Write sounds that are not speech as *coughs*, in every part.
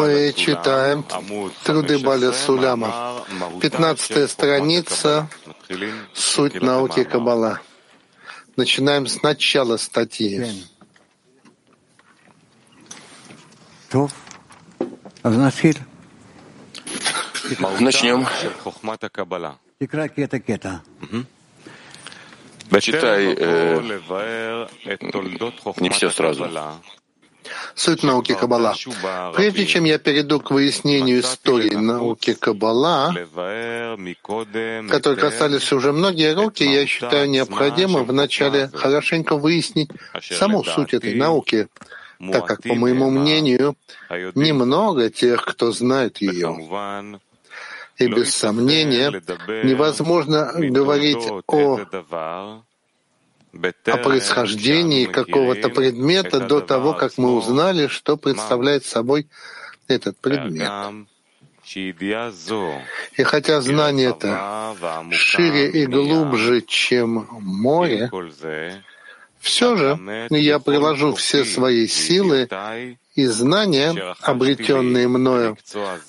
Мы читаем труды Баля Суляма, 15 страница, суть науки Каббала. Начинаем с начала статьи. Начнем. Читай э, не все сразу. Суть науки Каббала. Прежде чем я перейду к выяснению истории науки Каббала, которые касались уже многие руки, я считаю необходимым вначале хорошенько выяснить саму суть этой науки, так как, по моему мнению, немного тех, кто знает ее. И без сомнения невозможно говорить о о происхождении какого-то предмета до того, как мы узнали, что представляет собой этот предмет. И хотя знание это шире и глубже, чем море, все же я приложу все свои силы и знания, обретенные мною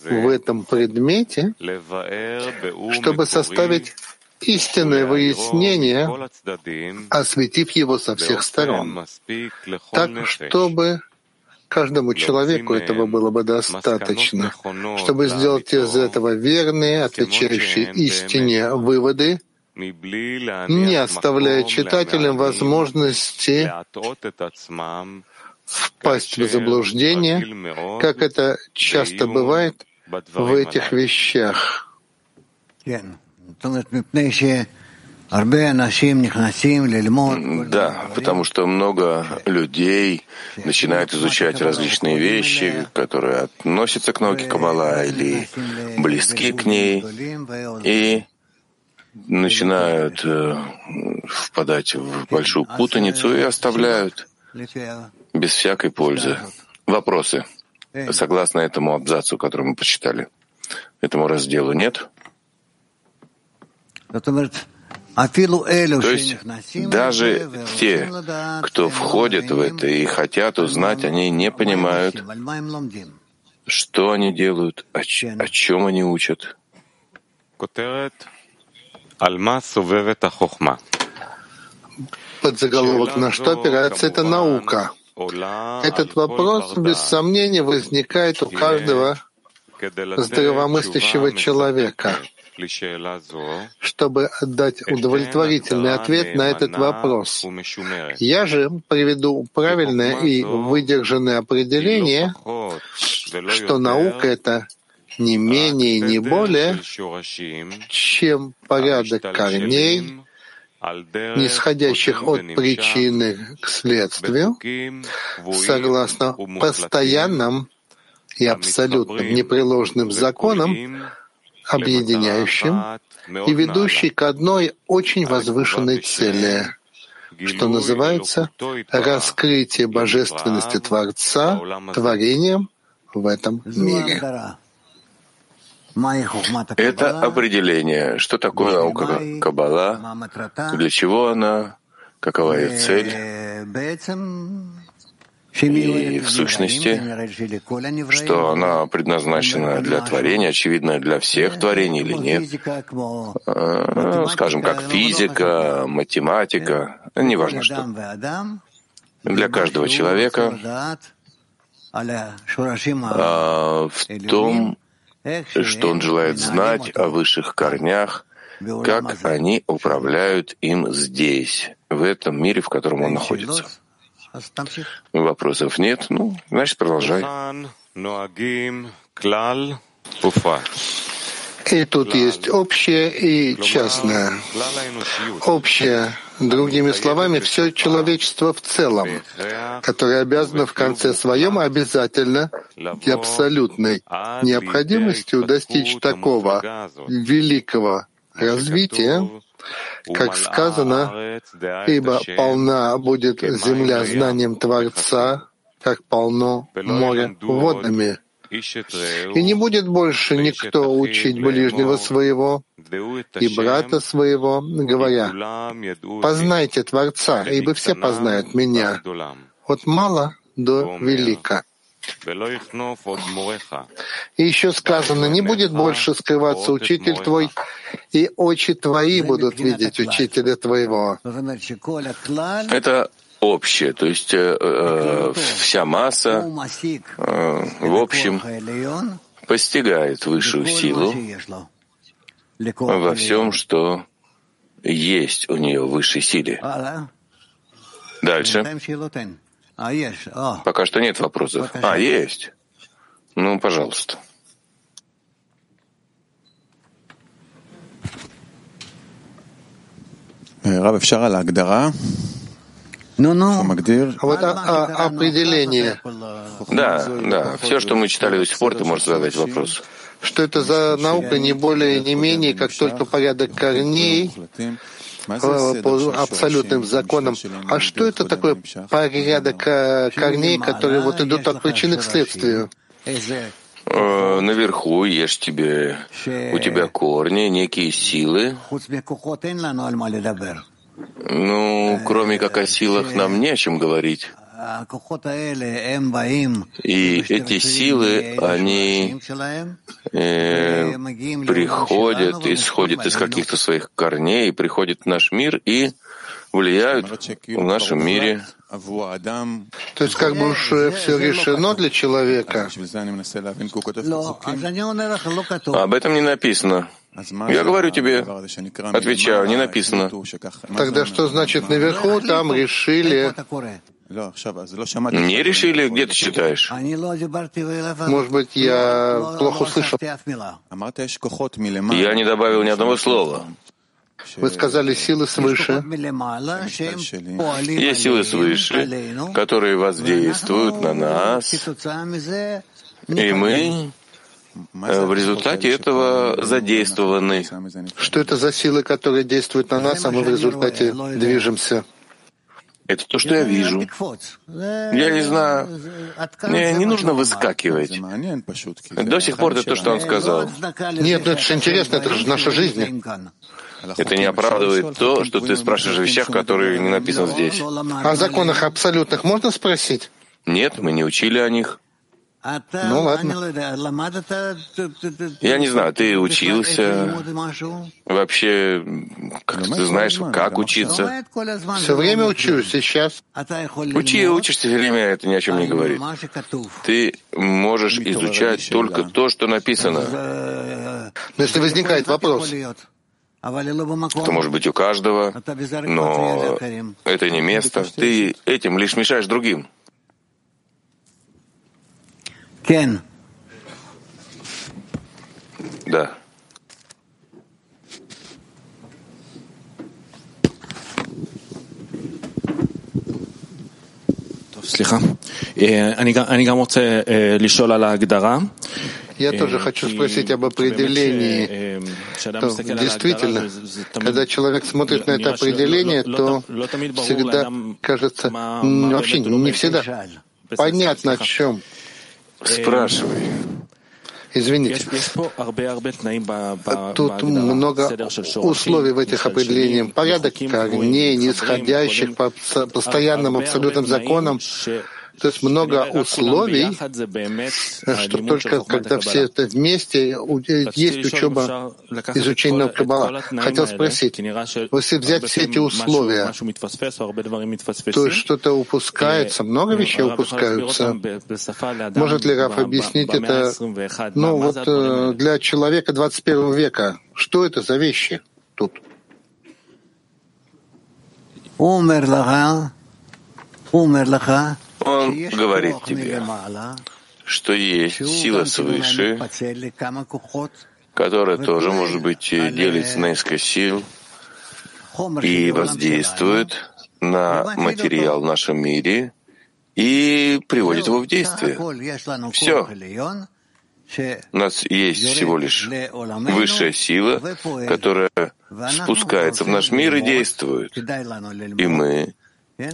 в этом предмете, чтобы составить истинное выяснение, осветив его со всех сторон, так, чтобы каждому человеку этого было бы достаточно, чтобы сделать из этого верные, отвечающие истине выводы, не оставляя читателям возможности впасть в заблуждение, как это часто бывает в этих вещах. Да, потому что много людей начинают изучать различные вещи, которые относятся к науке Каббала или близки к ней, и начинают э, впадать в большую путаницу и оставляют без всякой пользы. Вопросы? Согласно этому абзацу, который мы почитали, этому разделу нет? То есть даже те, кто входит в это и хотят узнать, они не понимают, что они делают, о, о чем они учат. Подзаголовок «На что опирается эта наука?» Этот вопрос, без сомнения, возникает у каждого здравомыслящего человека — чтобы дать удовлетворительный ответ на этот вопрос. Я же приведу правильное и выдержанное определение, что наука — это не менее и не более, чем порядок корней, нисходящих от причины к следствию, согласно постоянным и абсолютным непреложным законам, объединяющим и ведущий к одной очень возвышенной цели, что называется раскрытие божественности Творца творением в этом мире. Это определение, что такое наука Каббала, для чего она, какова ее цель, и в сущности, что она предназначена для творения, очевидно, для всех творений или нет, а, скажем, как физика, математика, неважно что. Для каждого человека. а, в том, что он желает знать о высших корнях, как они управляют им здесь, в этом мире, в котором он находится. Вопросов нет? Ну, значит, продолжай. И тут есть общее и частное. Общее, другими словами, все человечество в целом, которое обязано в конце своем обязательно и абсолютной необходимостью достичь такого великого развития, как сказано, ибо полна будет земля знанием Творца, как полно море водами. И не будет больше никто учить ближнего своего и брата своего, говоря, «Познайте Творца, ибо все познают Меня». Вот мало до велика. И еще сказано, не будет больше скрываться учитель твой, и очи твои будут видеть учителя твоего. Это общее, то есть э, э, вся масса э, в общем постигает высшую силу во всем, что есть у нее в высшей силе. Дальше. Пока что нет вопросов. А, есть. Ну, пожалуйста. Ну, ну, а вот а, а, определение. Да, да, все, что мы читали до сих пор, ты можешь задать вопрос. Что это за наука, не более, не менее, как только порядок корней, по абсолютным законам. А что это такое порядок э, корней, которые вот идут от причины к следствию? Э, наверху есть тебе, у тебя корни, некие силы. Ну, кроме как о силах, нам не о чем говорить. И эти силы, они э, приходят, исходят из каких-то своих корней, приходят в наш мир и влияют в нашем мире. То есть как бы уж все решено для человека. Об этом не написано. Я говорю тебе, отвечаю, не написано. Тогда что значит наверху, там решили? Не решили, где ты читаешь? Может быть, я плохо услышал. Я не добавил ни одного слова. Вы сказали силы свыше. Есть силы свыше, которые воздействуют на нас, и мы в результате этого задействованы. Что это за силы, которые действуют на нас, а мы в результате движемся? Это то, что я вижу. Я не знаю. Мне не нужно выскакивать. До сих пор это то, что он сказал. Нет, ну это же интересно, это же наша жизнь. Это не оправдывает то, что ты спрашиваешь о вещах, которые не написаны здесь. О законах абсолютных можно спросить? Нет, мы не учили о них. Ну ладно. Я не знаю, ты учился вообще, как ты знаешь, как учиться? Все время учусь, сейчас. Учи и учишься все время, это ни о чем не говорит. Ты можешь изучать только то, что написано. Но если возникает вопрос, это может быть у каждого, но это не место. Ты этим лишь мешаешь другим. Кен. Да. סליחה. אני גם רוצה לשאול על ההגדרה. Я тоже хочу спросить об определении. Действительно, когда человек смотрит на это определение, то всегда кажется, вообще не всегда понятно о чем. Спрашивай. Извините. Тут много условий в этих определениях. Порядок корней, нисходящих по постоянным абсолютным законам, то есть много условий, что только когда все это вместе, есть учеба изучения Каббала. Хотел спросить, если взять все эти условия, то что-то упускается, много вещей упускаются. Может ли Раф объяснить это ну, вот, э, для человека 21 века? Что это за вещи тут? Умер лаха, умер лаха, он говорит тебе, что есть сила свыше, которая тоже, может быть, делится на несколько сил и воздействует на материал в нашем мире и приводит его в действие. Все. У нас есть всего лишь высшая сила, которая спускается в наш мир и действует. И мы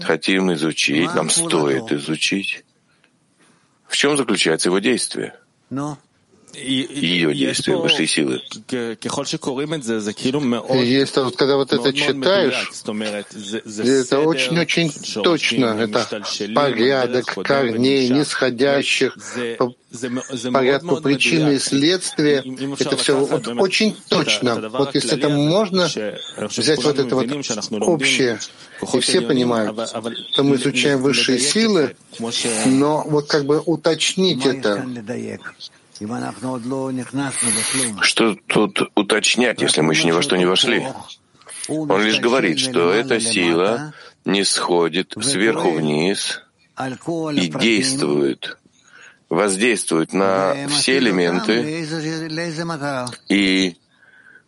хотим изучить, нам стоит изучить. В чем заключается его действие? Ее действия, высшей силы. Есть, вот, когда вот это читаешь, это очень-очень точно. Это порядок корней, нисходящих, по порядку причины и следствия. Это все вот очень точно. Вот если это можно взять вот это вот общее, и все понимают, то мы изучаем высшие силы, но вот как бы уточнить это, что тут уточнять, если мы еще ни во что не вошли? Он лишь говорит, что эта сила не сходит сверху вниз и действует, воздействует на все элементы и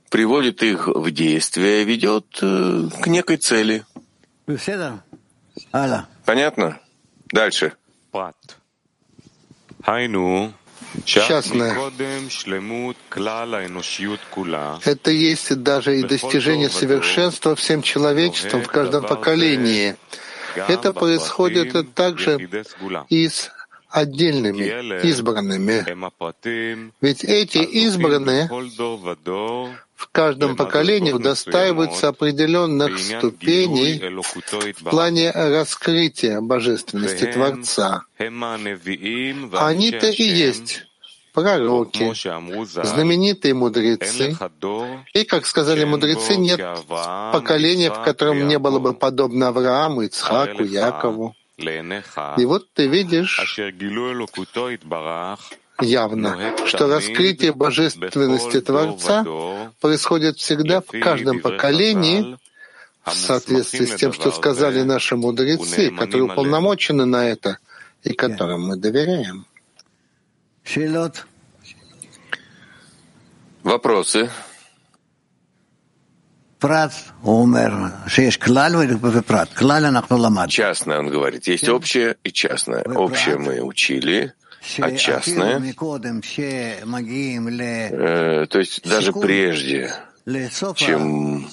приводит их в действие, ведет э, к некой цели. Понятно? Дальше частное. Это есть даже и достижение совершенства всем человечеством в каждом поколении. Это происходит также и с отдельными, избранными. Ведь эти избранные в каждом поколении удостаиваются определенных ступеней в плане раскрытия божественности Творца. Они-то и есть пророки, знаменитые мудрецы. И, как сказали мудрецы, нет поколения, в котором не было бы подобно Аврааму, Ицхаку, Якову. И вот ты видишь явно, что раскрытие божественности Творца происходит всегда в каждом поколении, в соответствии с тем, что сказали наши мудрецы, которые уполномочены на это и которым мы доверяем. Вопросы? Частное, он говорит. Есть общее и частное. Общее мы учили, а частное, э, то есть даже прежде, чем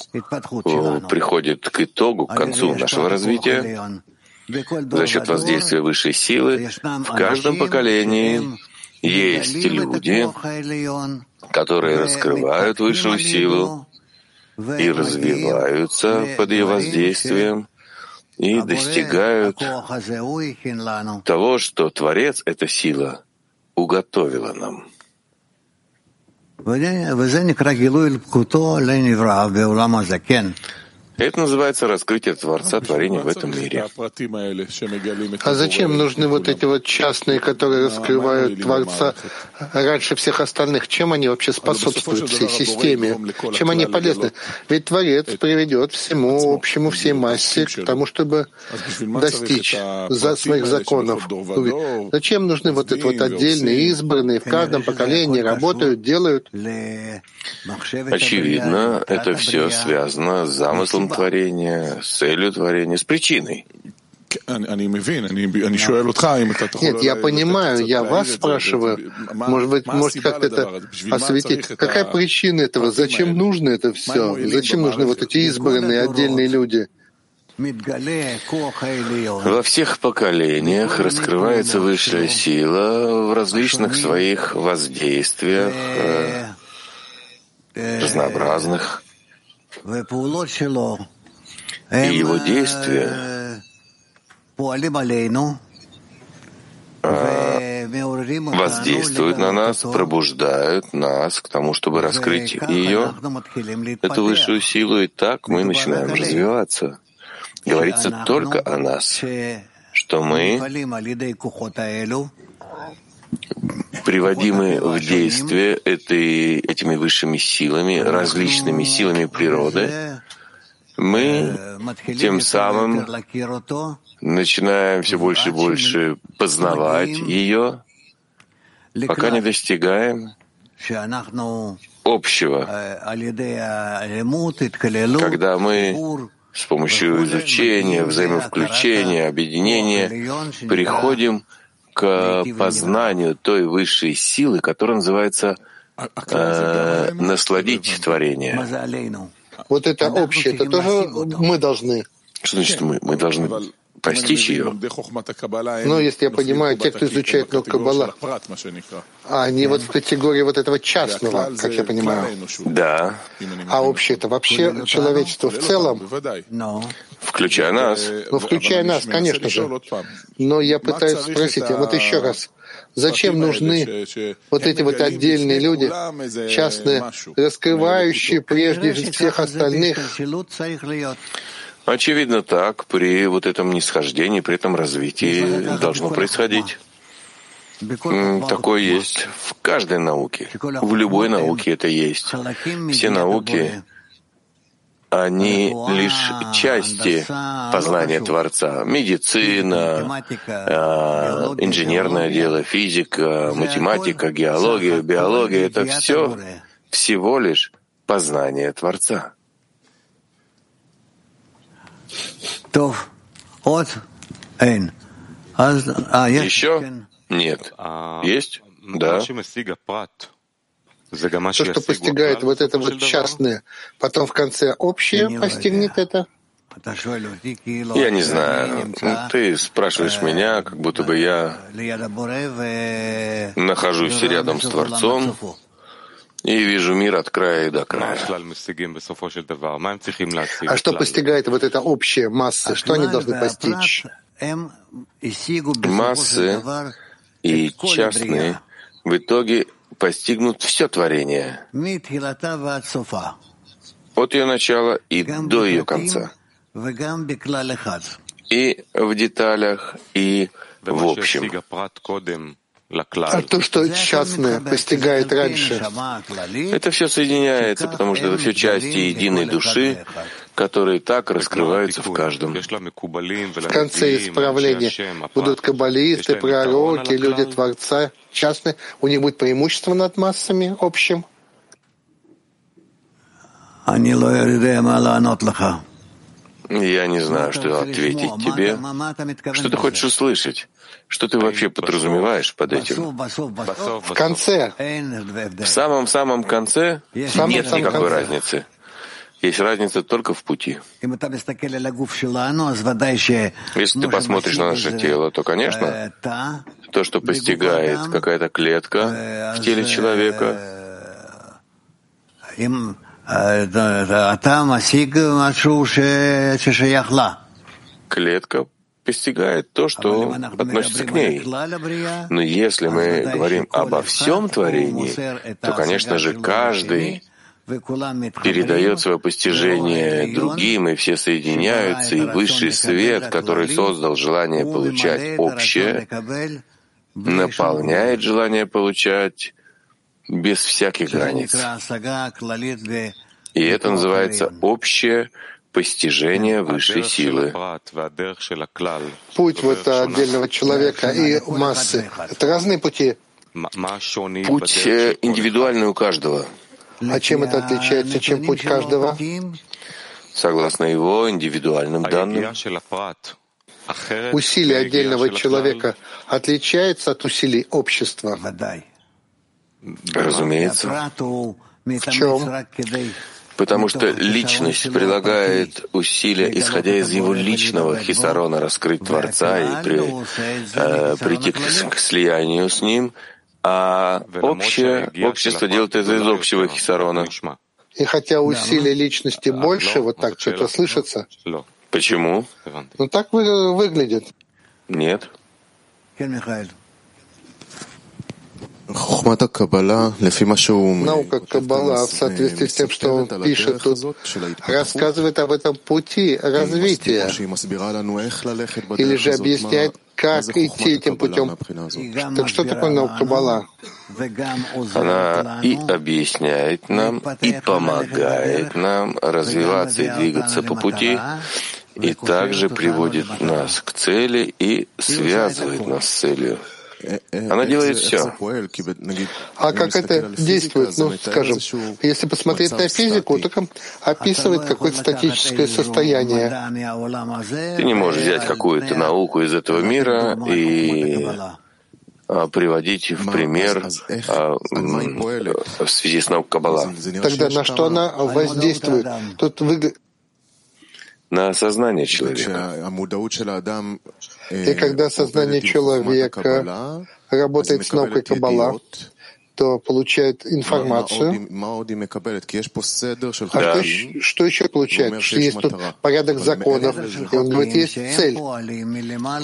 приходит к итогу, к концу нашего развития, за счет воздействия высшей силы, в каждом поколении есть люди, которые раскрывают высшую силу и развиваются под ее воздействием, и достигают того, что Творец, эта сила, уготовила нам. Это называется раскрытие Творца творения в этом мире. А зачем нужны вот эти вот частные, которые раскрывают Творца раньше всех остальных? Чем они вообще способствуют всей системе? Чем они полезны? Ведь Творец приведет всему общему, всей массе к тому, чтобы достичь за своих законов. Зачем нужны вот эти вот отдельные, избранные, в каждом поколении работают, делают? Очевидно, это все связано с замыслом творения, с целью творения, с причиной. Нет, я понимаю, я вас спрашиваю, может быть, может как-то это осветить. Какая причина этого? Зачем нужно это все? Зачем нужны вот эти избранные отдельные люди? Во всех поколениях раскрывается высшая сила в различных своих воздействиях, э, разнообразных, и его действия. а, воздействуют на нас, пробуждают нас к тому, чтобы раскрыть ее, эту высшую силу, и так мы начинаем развиваться. Говорится только о нас, что мы приводимы в действие этой, этими высшими силами, различными силами природы, мы тем самым начинаем все больше и больше познавать ее, пока не достигаем общего, когда мы с помощью изучения, взаимовключения, объединения приходим к познанию той высшей силы, которая называется э, насладить творение. Вот это общее, это тоже мы должны. Что значит мы? Мы должны постичь ее. Но если я понимаю, те, кто изучает науку Каббала, они вот в категории вот этого частного, как я понимаю. Да. А общее это вообще человечество в целом? Включая нас. Ну, включая нас, конечно же. Но я пытаюсь спросить, вот еще раз, Зачем нужны вот эти вот отдельные люди, частные, раскрывающие прежде всех остальных? Очевидно так, при вот этом нисхождении, при этом развитии должно происходить. Такое есть в каждой науке. В любой науке это есть. Все науки они лишь части познания Творца. Медицина, э, инженерное дело, физика, математика, геология, биология — это все всего лишь познание Творца. Еще? Нет. Есть? Да. То, что постигает вот это вот частное, потом в конце общее постигнет это? Я не знаю. Ты спрашиваешь меня, как будто бы я нахожусь рядом с Творцом и вижу мир от края до края. А что постигает вот эта общая масса? Что они должны постичь? Массы и частные в итоге постигнут все творение. От ее начала и до ее конца, и в деталях, и в общем. А то, что частное постигает раньше, это все соединяется, потому что это все части единой души, которые так раскрываются в каждом. В конце исправления будут каббалисты, пророки, люди Творца, частные. У них будет преимущество над массами общим. Я не знаю, что ответить тебе. Что ты хочешь услышать? Что ты вообще подразумеваешь под этим? В конце. В самом-самом конце нет никакой разницы. Есть разница только в пути. Если ты посмотришь на наше тело, то, конечно, то, что постигает какая-то клетка в теле человека, Клетка постигает то, что относится к ней. Но если мы говорим обо всем творении, то, конечно же, каждый передает свое постижение другим, и все соединяются, и высший свет, который создал желание получать общее, наполняет желание получать без всяких границ. И это называется общее постижение высшей силы. Путь вот отдельного человека и массы — это разные пути? Путь э, индивидуальный у каждого. А чем это отличается, чем путь каждого? Согласно его индивидуальным данным. Усилия отдельного человека отличаются от усилий общества? Разумеется. В чем? Потому что личность прилагает усилия, исходя из его личного хисарона, раскрыть Творца и при, э, прийти к, к слиянию с ним, а общее, общество делает это из общего хисарона. И хотя усилия личности больше, вот так что-то слышится. Почему? Ну так вы, выглядит. Нет. Наука Каббала, в соответствии с тем, что он пишет тут, рассказывает об этом пути развития, или же объясняет, как идти этим путем. Так что такое наука Каббала? Она и объясняет нам, и помогает нам развиваться и двигаться по пути, и также приводит нас к цели и связывает нас с целью. Она делает все. А как это действует? Ну, скажем, если посмотреть на физику, то описывает какое-то статическое состояние. Ты не можешь взять какую-то науку из этого мира и а, приводить в пример а, в связи с наукой Каббала. Тогда на что она воздействует? Тут вы... на сознание человека. И когда сознание человека работает с наукой Каббала, то получает информацию. А что, что еще получает? Что есть тут порядок законов, и он говорит, есть цель.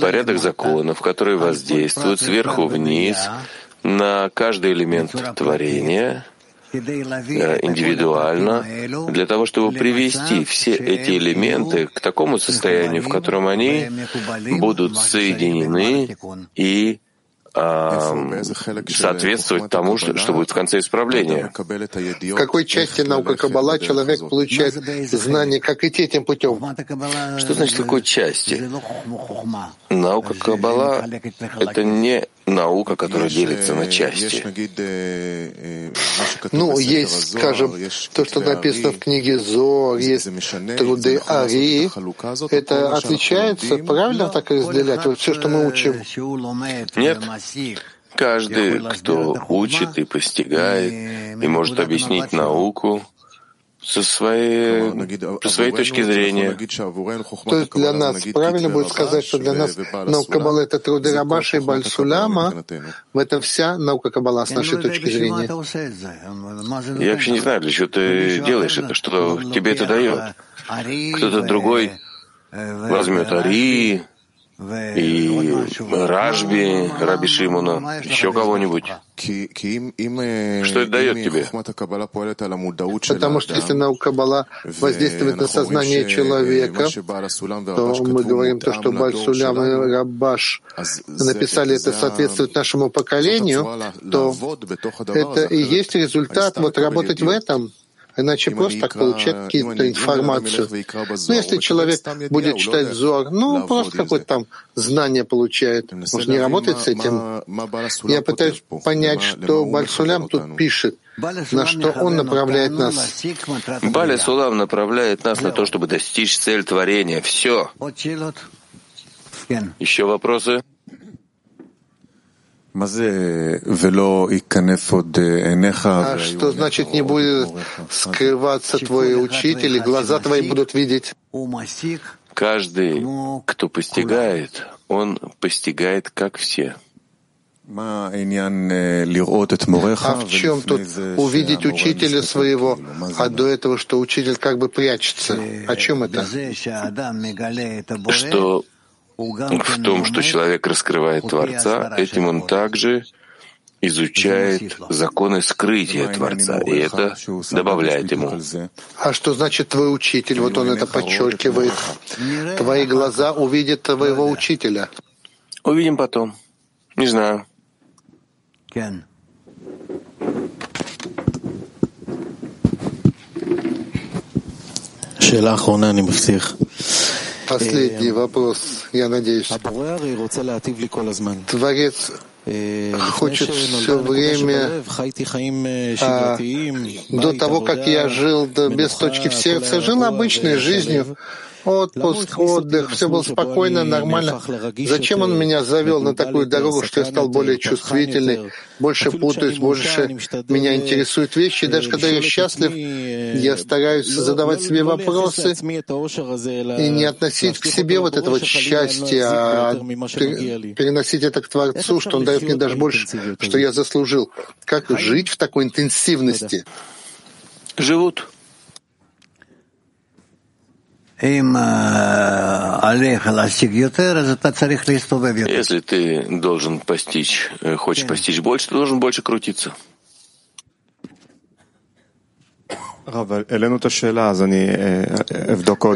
Порядок законов, который воздействует сверху вниз на каждый элемент творения, э, индивидуально, для того, чтобы привести все эти элементы к такому состоянию, в котором они будут соединены и соответствовать тому, что, что будет в конце исправления. В какой части наука Каббала человек получает знание, как идти этим путем? Что значит в какой части? Наука Каббала — это не наука, которая делится на части. Ну, есть, скажем, то, что написано в книге Зор, есть труды Ари. Это отличается, правильно так разделять? Вот все, что мы учим. Нет. Каждый, кто учит и постигает, и может объяснить науку, со своей, со своей точки зрения. То есть для нас правильно будет сказать, что для нас наука Каббала — это труды Рабаша и Бальсуляма, в этом вся наука Каббала с нашей точки зрения. Я вообще не знаю, для чего ты делаешь это, что тебе это дает. Кто-то другой возьмет Ари, и Ражби, Раби Шимона, еще кого-нибудь. Что это дает тебе? Потому что если наука Каббала воздействует на сознание человека, то мы говорим то, что Бальсулям и Рабаш написали это соответствует нашему поколению, то это и есть результат вот работать в этом. Иначе просто так получать какую-то информацию. Ну, если человек будет читать Зор, ну, просто какое-то там знание получает. Может, не работает с этим? Я пытаюсь понять, что Бальсулям тут пишет, на что он направляет нас. Баля Сулам направляет нас на то, чтобы достичь цель творения. Все. Еще вопросы? А что значит не будет скрываться твой учитель, и глаза твои будут видеть? Каждый, кто постигает, он постигает, как все. А в чем тут увидеть учителя своего, а до этого, что учитель как бы прячется? О чем это? Что в том, что человек раскрывает Творца, этим он также изучает законы скрытия Творца, и это добавляет ему. А что значит твой учитель? Вот он это подчеркивает. Твои глаза увидят твоего учителя. Увидим потом. Не знаю. Шелах, не Последний вопрос, я надеюсь. Творец хочет все время, а, до того, как я жил без точки в сердце, жил обычной жизнью, отпуск, отдых, все было спокойно, нормально. Зачем он меня завел на такую дорогу, что я стал более чувствительный, больше путаюсь, больше меня интересуют вещи. И даже когда я счастлив, я стараюсь задавать себе вопросы и не относить к себе вот это вот счастье, а переносить это к Творцу, что Он дает мне даже больше, что я заслужил. Как жить в такой интенсивности? Живут. Если ты должен постичь, э, хочешь постичь больше, ты должен больше крутиться.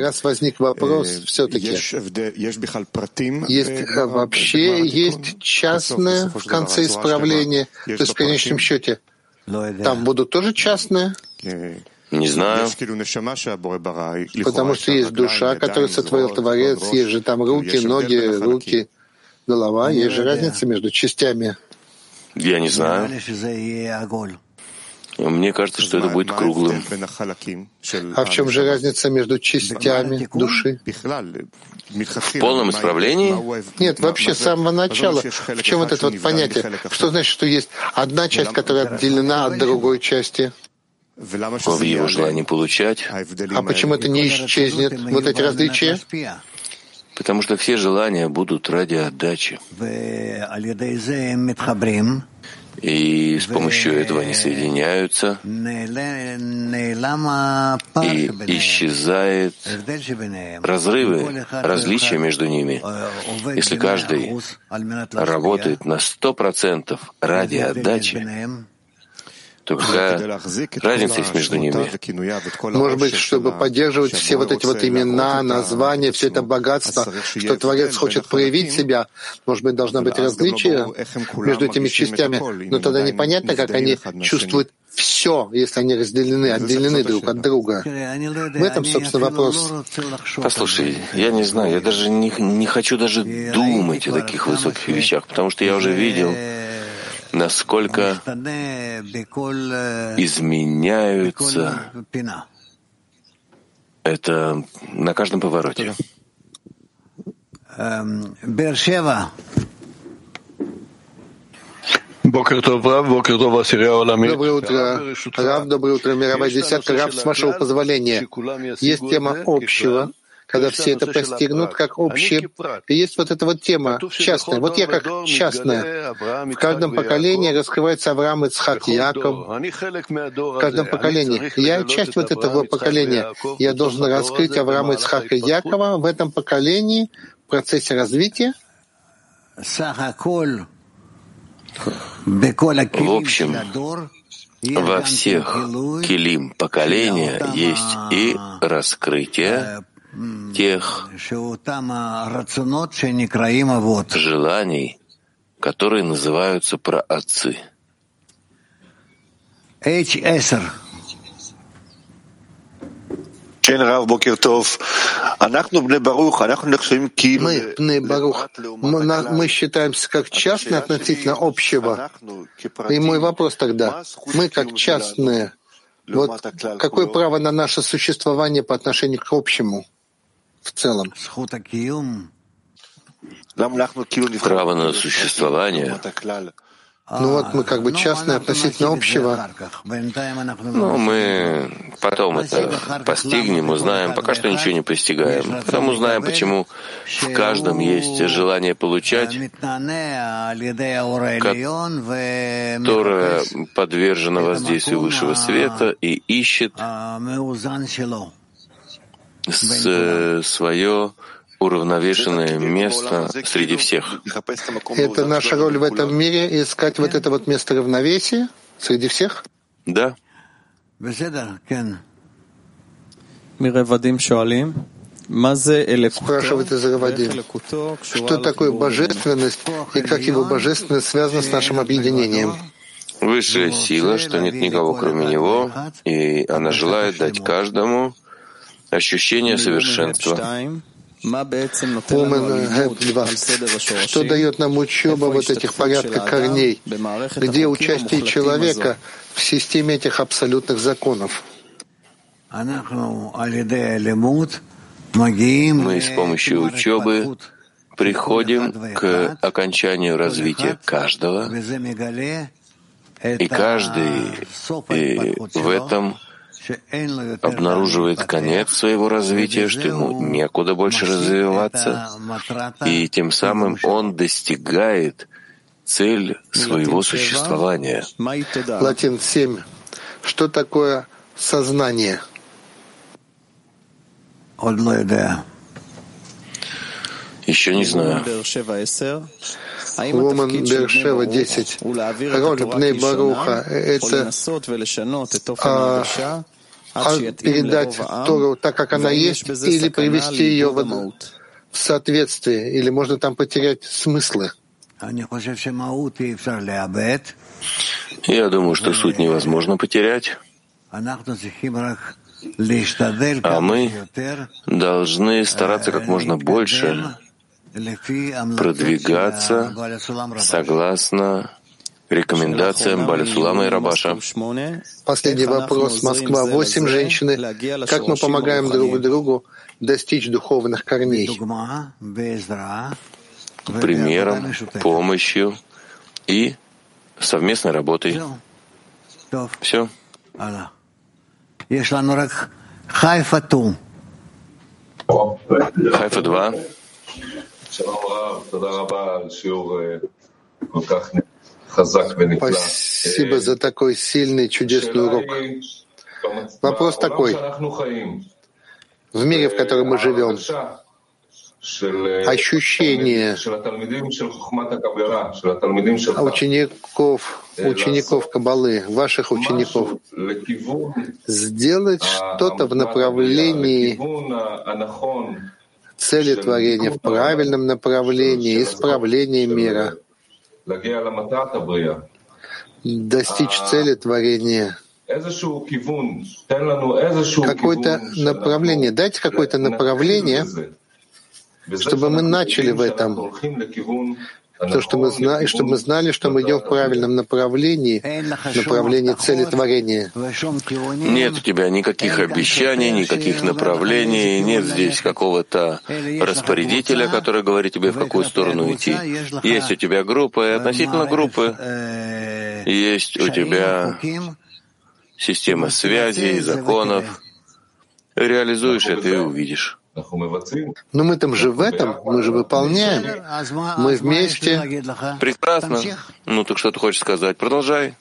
Раз возник вопрос, все-таки, есть вообще есть частное в конце исправления, то есть в конечном счете, там будут тоже частные? Не знаю. Потому что есть душа, которую сотворил Творец, есть же там руки, ноги, руки, голова, есть же разница между частями. Я не знаю. Мне кажется, что это будет круглым. А в чем же разница между частями души? В полном исправлении? Нет, вообще с самого начала. В чем вот это вот понятие? Что значит, что есть одна часть, которая отделена от другой части? В его желании получать. А почему это не исчезнет, вот эти различия? Потому что все желания будут ради отдачи. И с помощью этого они соединяются, и исчезает разрывы, различия между ними. Если каждый работает на сто процентов ради отдачи, то какая разница есть между ними? Может быть, чтобы поддерживать все вот эти вот имена, названия, все это богатство, что Творец хочет проявить себя, может быть, должна быть различие между этими частями, но тогда непонятно, как они чувствуют все, если они разделены, отделены друг от друга. В этом, собственно, вопрос. Послушай, я не знаю, я даже не, не хочу даже думать о таких высоких вещах, потому что я уже видел, насколько изменяются. Это на каждом повороте. Бершева. Доброе утро, Рав, доброе утро, мировая десятка. Рав, с вашего позволения, есть тема общего, когда все это постигнут как общее. И есть вот эта вот тема частная. Вот я как частная. В каждом поколении раскрывается Авраам, Ицхак, Яков. В каждом поколении. Я часть вот этого поколения. Я должен раскрыть Авраама, Ицхака и Якова в этом поколении в процессе развития. В общем, во всех килим поколения есть и раскрытие тех желаний, которые называются праотцы. H10. Мы, Пны Барух, мы, мы считаемся как частные относительно общего. И мой вопрос тогда, мы как частные, вот какое право на наше существование по отношению к общему? В целом. Право на существование. Ну вот мы как бы частные относительно общего. Ну, мы потом это постигнем, узнаем. Пока что ничего не постигаем. Потом узнаем, почему в каждом есть желание получать, которое подвержено воздействию высшего света и ищет свое уравновешенное место среди всех. Это наша роль в этом мире — искать вот это вот место равновесия среди всех? Да. Спрашивает из Равадим, что такое божественность и как его божественность связана с нашим объединением? Высшая сила, что нет никого кроме него, и она желает дать каждому ощущение совершенства. Что дает нам учеба вот этих порядка корней? Где участие человека в системе этих абсолютных законов? Мы с помощью учебы приходим к окончанию развития каждого, и каждый и в этом обнаруживает конец своего развития, что ему некуда больше развиваться, и тем самым он достигает цель своего существования. Латин 7. Что такое сознание? Еще не знаю. Ломан Бершева 10. Роль Бней Баруха — это а передать Тору так, как она есть, или привести ее в, в соответствие, или можно там потерять смыслы. Я думаю, что суть невозможно потерять. А мы должны стараться как можно больше продвигаться согласно рекомендациям Балисулама и Рабаша. Последний вопрос. Москва. Восемь женщины. Как мы помогаем друг другу достичь духовных корней? Примером, помощью и совместной работой. Все. Хайфа 2. Хайфа 2. Спасибо за такой сильный, чудесный урок. Вопрос такой. В мире, в котором мы живем, ощущение учеников, учеников Кабалы, ваших учеников, сделать что-то в направлении цели творения, в правильном направлении, исправления мира, достичь цели творения — какое-то направление. Дайте какое-то направление, чтобы мы начали в этом. То, что мы знали, чтобы мы знали, что мы идем в правильном направлении, направлении цели творения. Нет у тебя никаких обещаний, никаких направлений, нет здесь какого-то распорядителя, который говорит тебе, в какую сторону идти. Есть у тебя группа, и относительно группы есть у тебя система связей, законов. Реализуешь это и увидишь. Но мы там же в этом, мы же выполняем. Мы вместе. Прекрасно. Ну так что ты хочешь сказать? Продолжай.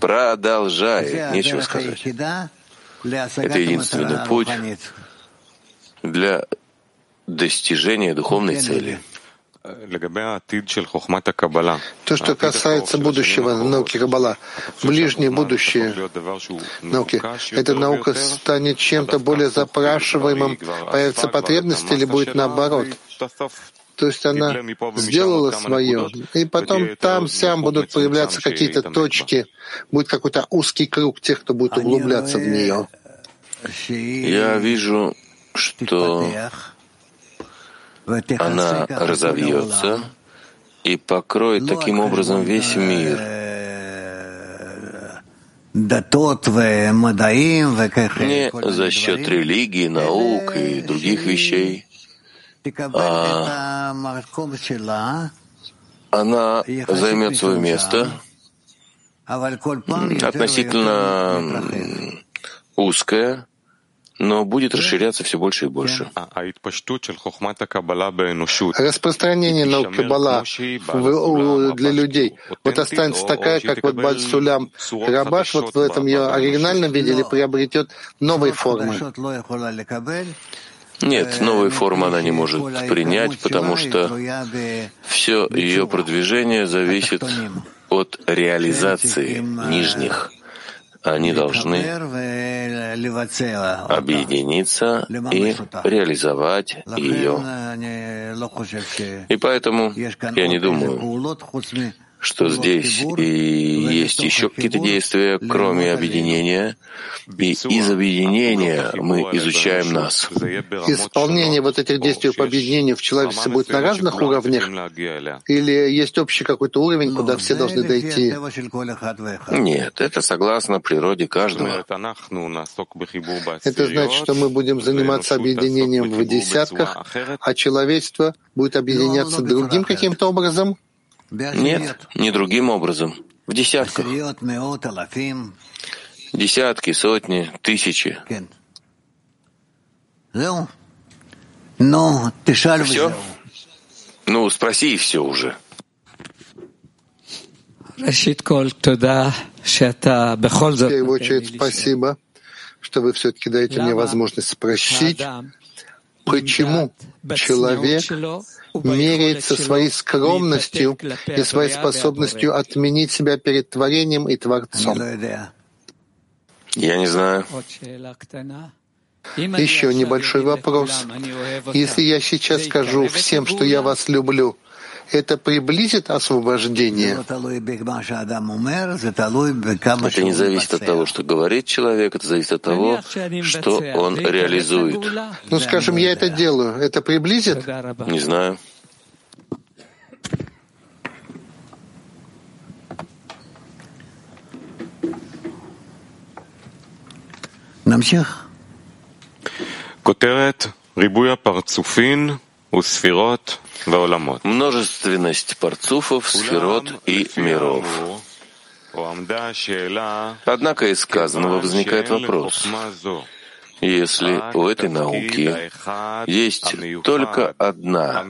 Продолжай. Нечего сказать. Это единственный путь для достижения духовной цели. То, что касается будущего науки Каббала, ближнее будущее науки, эта наука станет чем-то более запрашиваемым, появится потребность или будет наоборот? То есть она сделала свое, и потом там, сям будут появляться какие-то точки, будет какой-то узкий круг тех, кто будет углубляться в нее. Я вижу, что она разовьется и покроет таким образом весь мир. Не за счет религии, наук и других вещей, а она займет свое место. относительно узкое, но будет расширяться все больше и больше. Распространение науки Каббала для людей. Вот останется такая, как вот Бальсулям Рабаш, вот в этом ее оригинальном виде или приобретет новые формы. Нет, новые формы она не может принять, потому что все ее продвижение зависит от реализации нижних они должны объединиться и реализовать ее. И поэтому я не думаю, что здесь и есть еще какие-то действия, кроме объединения, и из объединения мы изучаем нас. Исполнение вот этих действий по объединению в человечестве будет на разных уровнях? Или есть общий какой-то уровень, куда все должны дойти? Нет, это согласно природе каждого. Это значит, что мы будем заниматься объединением в десятках, а человечество будет объединяться другим каким-то образом? Нет, не другим образом. В десятках. Десятки, сотни, тысячи. Все? Ну, спроси и все уже. В первую очередь, спасибо, что вы все-таки даете мне возможность спросить, почему человек меряется своей скромностью и своей способностью отменить себя перед творением и Творцом. Я не знаю. Еще небольшой вопрос. Если я сейчас скажу всем, что я вас люблю, это приблизит освобождение? Это не зависит от того, что говорит человек, это зависит от того, что он реализует. Ну, скажем, я это делаю. Это приблизит? Не знаю. נמשיך. כותרת ריבוי הפרצופין וספירות Множественность парцуфов, сферот и миров. Однако из сказанного возникает вопрос. Если у этой науки есть только одна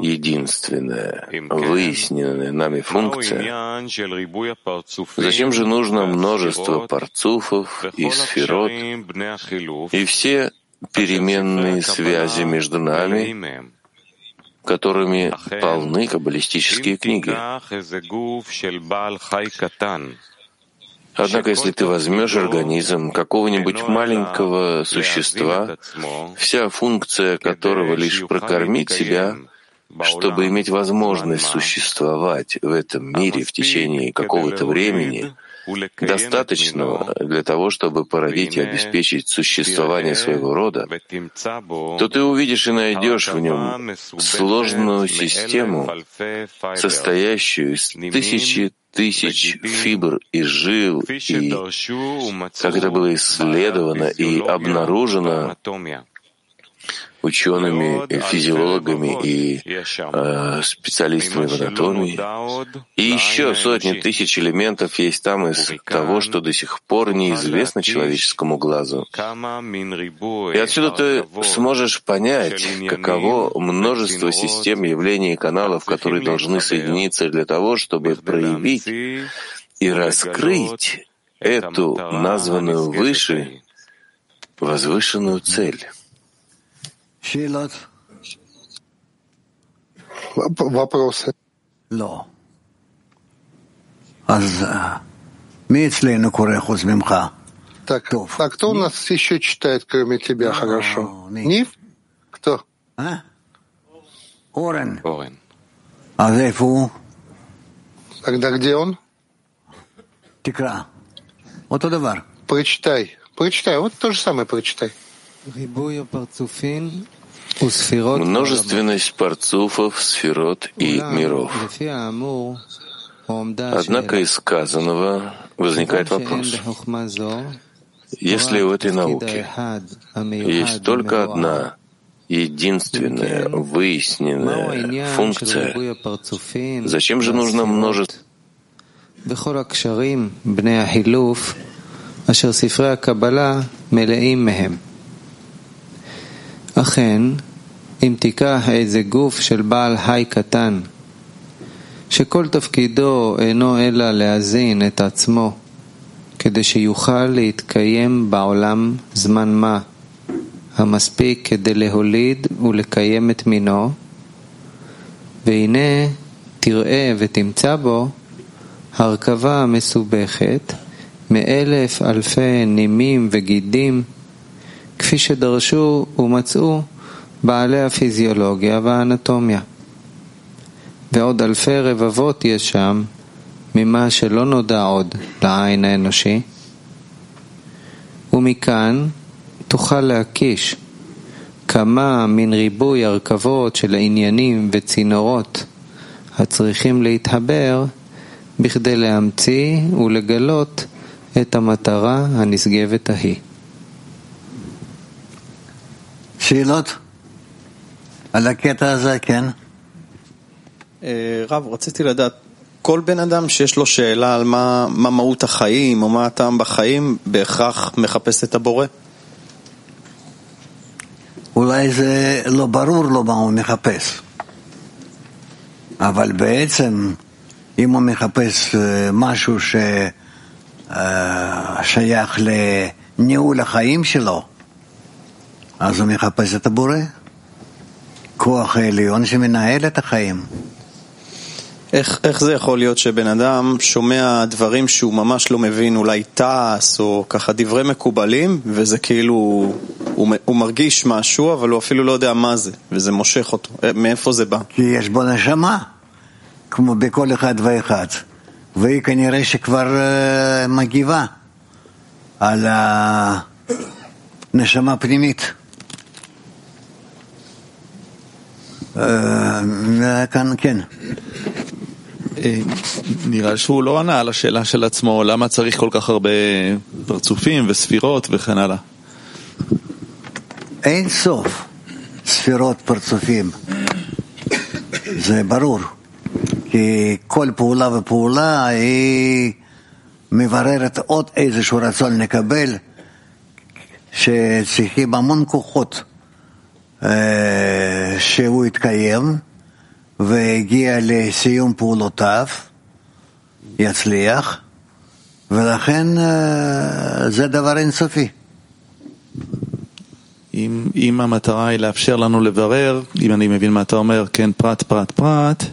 единственная выясненная нами функция, зачем же нужно множество парцуфов и сферот? и все переменные связи между нами, которыми полны каббалистические книги. Однако, если ты возьмешь организм какого-нибудь маленького существа, вся функция которого лишь прокормить себя, чтобы иметь возможность существовать в этом мире в течение какого-то времени, достаточного для того, чтобы породить и обеспечить существование своего рода, то ты увидишь и найдешь в нем сложную систему, состоящую из тысячи тысяч фибр и жил, и, как это было исследовано и обнаружено, учеными, физиологами и э, специалистами в анатомии. И еще сотни тысяч элементов есть там из того, что до сих пор неизвестно человеческому глазу. И отсюда ты сможешь понять, каково множество систем явлений и каналов, которые должны соединиться для того, чтобы проявить и раскрыть эту названную выше возвышенную цель. Вопросы? Э, так, а кто у нас еще читает, кроме тебя, хорошо? Ниф? Кто? Э? Орен. Орен. А зефу. Тогда где он? Тикра. Вот товар. Прочитай. Прочитай. Вот то же самое прочитай Множественность парцуфов, сферот и миров. Однако из сказанного возникает вопрос. Если у этой науки есть только одна единственная выясненная функция, зачем же нужно множество אשר ספרי הקבלה מלאים מהם. אכן, אם תיקח איזה גוף של בעל היי קטן, שכל תפקידו אינו אלא להזין את עצמו, כדי שיוכל להתקיים בעולם זמן מה, המספיק כדי להוליד ולקיים את מינו, והנה תראה ותמצא בו הרכבה מסובכת מאלף אלפי נימים וגידים, כפי שדרשו ומצאו בעלי הפיזיולוגיה והאנטומיה. ועוד אלפי רבבות יש שם ממה שלא נודע עוד לעין האנושי, ומכאן תוכל להקיש כמה מן ריבוי הרכבות של עניינים וצינורות הצריכים להתחבר בכדי להמציא ולגלות את המטרה הנשגבת ההיא. שאלות? על הקטע הזה, כן? רב, רציתי לדעת, כל בן אדם שיש לו שאלה על מה, מה מהות החיים או מה הטעם בחיים, בהכרח מחפש את הבורא? אולי זה לא ברור לו מה הוא מחפש, אבל בעצם אם הוא מחפש משהו ששייך לניהול החיים שלו, אז הוא מחפש את הבורא, כוח העליון שמנהל את החיים. איך, איך זה יכול להיות שבן אדם שומע דברים שהוא ממש לא מבין, אולי תעש או ככה דברי מקובלים, וזה כאילו, הוא, הוא מרגיש משהו, אבל הוא אפילו לא יודע מה זה, וזה מושך אותו. מאיפה זה בא? כי יש בו נשמה, כמו בכל אחד ואחד, והיא כנראה שכבר uh, מגיבה על הנשמה הפנימית. כאן כן. נראה שהוא לא ענה על השאלה של עצמו, למה צריך כל כך הרבה פרצופים וספירות וכן הלאה. אין סוף ספירות פרצופים, זה ברור, כי כל פעולה ופעולה היא מבררת עוד איזשהו רצון לקבל, שצריכים המון כוחות שהוא יתקיים והגיע לסיום פעולותיו, יצליח, ולכן זה דבר אינסופי. אם, אם המטרה היא לאפשר לנו לברר, אם אני מבין מה אתה אומר, כן, פרט, פרט, פרט,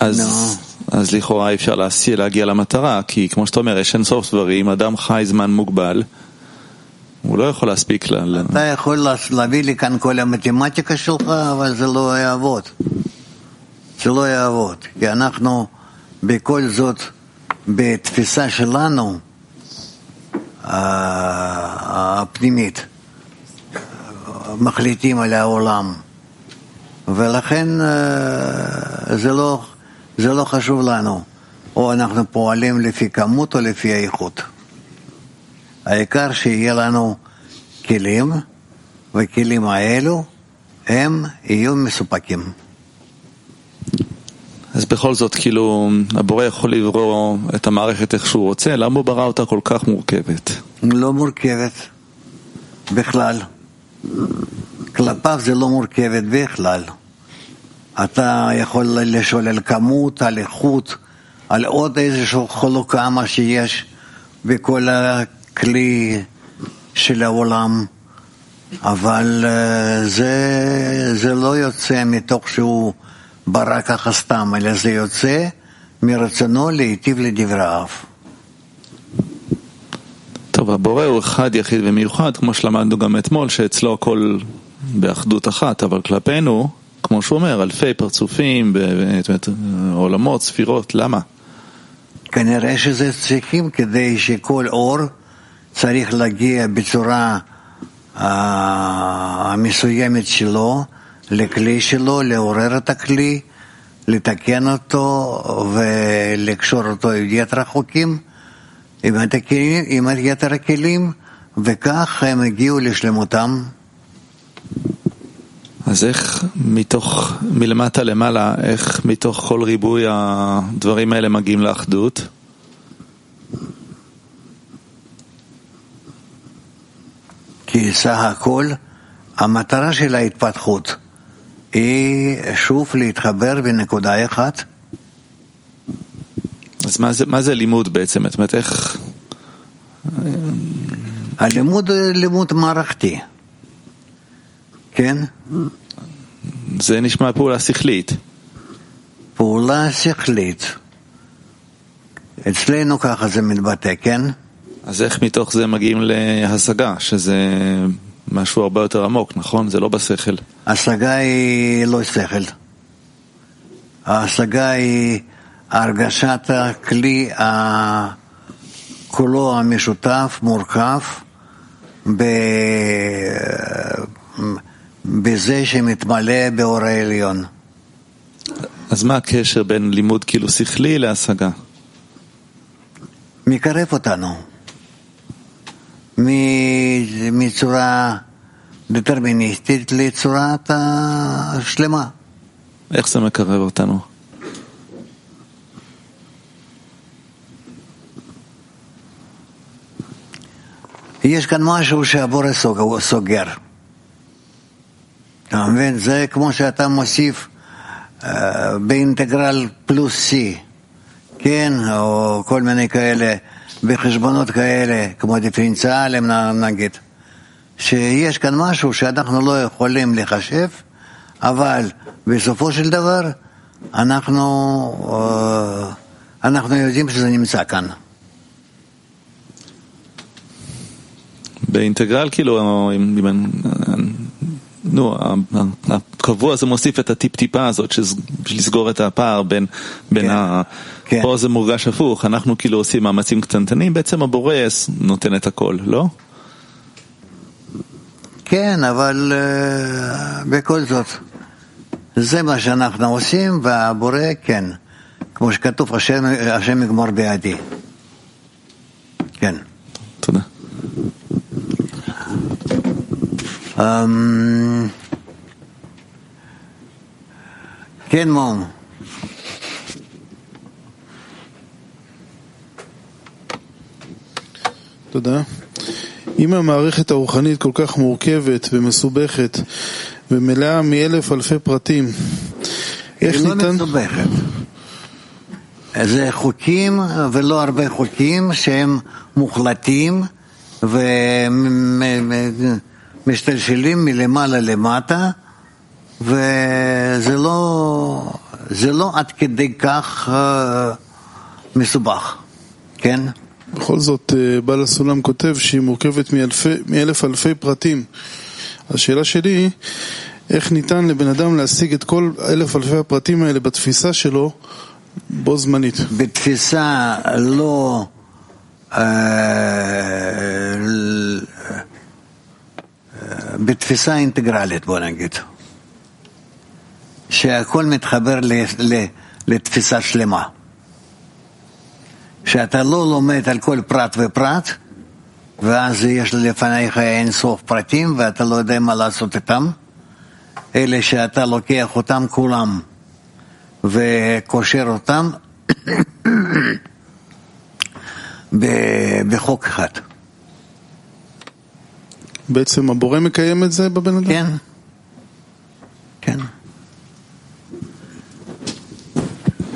אז, no. אז לכאורה אי אפשר להגיע למטרה, כי כמו שאתה אומר, יש אין סוף דברים, אדם חי זמן מוגבל, הוא לא יכול להספיק ל... אתה יכול להביא לי כאן כל המתמטיקה שלך, אבל זה לא יעבוד. זה לא יעבוד, כי אנחנו בכל זאת, בתפיסה שלנו, הפנימית, מחליטים על העולם, ולכן זה לא, זה לא חשוב לנו, או אנחנו פועלים לפי כמות או לפי האיכות. העיקר שיהיה לנו כלים, וכלים האלו הם יהיו מסופקים. אז בכל זאת, כאילו, הבורא יכול לברוא את המערכת איך שהוא רוצה, למה הוא ברא אותה כל כך מורכבת? לא מורכבת, בכלל. כלפיו זה לא מורכבת בכלל. אתה יכול לשאול על כמות, על איכות, על עוד איזושהי חלוקה, מה שיש בכל הכלי של העולם, אבל זה, זה לא יוצא מתוך שהוא ברא ככה סתם, אלא זה יוצא מרצונו להיטיב לדבריו. טוב, הבורא הוא אחד יחיד ומיוחד, כמו שלמדנו גם אתמול, שאצלו הכל באחדות אחת, אבל כלפינו, כמו שהוא אומר, אלפי פרצופים, עולמות, ספירות, למה? כנראה שזה צריכים כדי שכל אור צריך להגיע בצורה המסוימת שלו לכלי שלו, לעורר את הכלי, לתקן אותו ולקשור אותו עם יתר החוקים, עם, התקלים, עם יתר הכלים, וכך הם הגיעו לשלמותם. אז איך מתוך, מלמטה למעלה, איך מתוך כל ריבוי הדברים האלה מגיעים לאחדות? כי סך הכל המטרה של ההתפתחות היא שוב להתחבר בנקודה אחת. אז מה זה, מה זה לימוד בעצם? זאת אומרת, איך... הלימוד לימוד מערכתי, כן? זה נשמע פעולה שכלית. פעולה שכלית. אצלנו ככה זה מתבטא, כן? אז איך מתוך זה מגיעים להשגה, שזה משהו הרבה יותר עמוק, נכון? זה לא בשכל. השגה היא לא שכל. ההשגה היא הרגשת הכלי כולו המשותף, מורכב, בזה שמתמלא באור העליון. אז מה הקשר בין לימוד כאילו שכלי להשגה? מקרב אותנו. מצורה דטרמיניסטית לצורת השלמה. איך זה מקרב אותנו? יש כאן משהו שהבורא סוגר. אתה מבין? זה כמו שאתה מוסיף uh, באינטגרל פלוס C, כן? או כל מיני כאלה. בחשבונות כאלה, כמו דיפרנציאלים נגיד, שיש כאן משהו שאנחנו לא יכולים לחשב, אבל בסופו של דבר אנחנו, אה, אנחנו יודעים שזה נמצא כאן. באינטגרל כאילו, נו, הקבוע זה מוסיף את הטיפ-טיפה הזאת בשביל לסגור את הפער בין, בין כן, ה... כן. פה זה מורגש הפוך, אנחנו כאילו עושים מאמצים קטנטנים, בעצם הבורא נותן את הכל, לא? כן, אבל uh, בכל זאת, זה מה שאנחנו עושים, והבורא כן, כמו שכתוב, השם, השם יגמור בעדי. כן. תודה. Um, כן, מום. תודה. אם המערכת הרוחנית כל כך מורכבת ומסובכת ומלאה מאלף אלפי פרטים, איך היא לא ניתן... מסובכת. זה חוקים ולא הרבה חוקים שהם מוחלטים ומשתלשלים מלמעלה למטה וזה לא, זה לא עד כדי כך אה, מסובך, כן? בכל זאת, אה, בעל הסולם כותב שהיא מורכבת מאלפי, מאלף אלפי פרטים. השאלה שלי היא, איך ניתן לבן אדם להשיג את כל אלף אלפי הפרטים האלה בתפיסה שלו בו זמנית? בתפיסה לא... אה, בתפיסה אינטגרלית, בוא נגיד, שהכל מתחבר ל, ל, לתפיסה שלמה. שאתה לא לומד על כל פרט ופרט, ואז יש לפניך אין סוף פרטים ואתה לא יודע מה לעשות איתם, אלה שאתה לוקח אותם כולם וקושר אותם *coughs* בחוק אחד. בעצם הבורא מקיים את זה בבן אדם? כן, כן.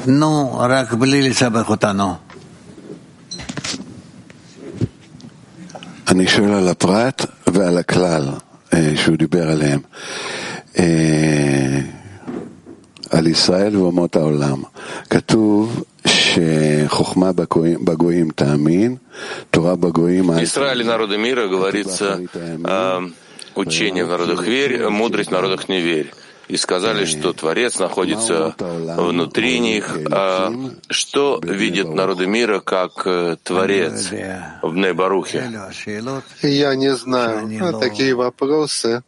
נו, רק בלי לסבך אותנו. אני שואל על הפרט ועל הכלל אה, שהוא דיבר עליהם. אה, על ישראל ואומות העולם. כתוב שחוכמה בגויים, בגויים תאמין, תורה בגויים... Израиль и народы мира говорится учение в народах верь, мудрость в народах не верь. И сказали, что Творец находится внутри них. А что видят народы мира как Творец в Нейбарухе? Я не знаю. Такие вопросы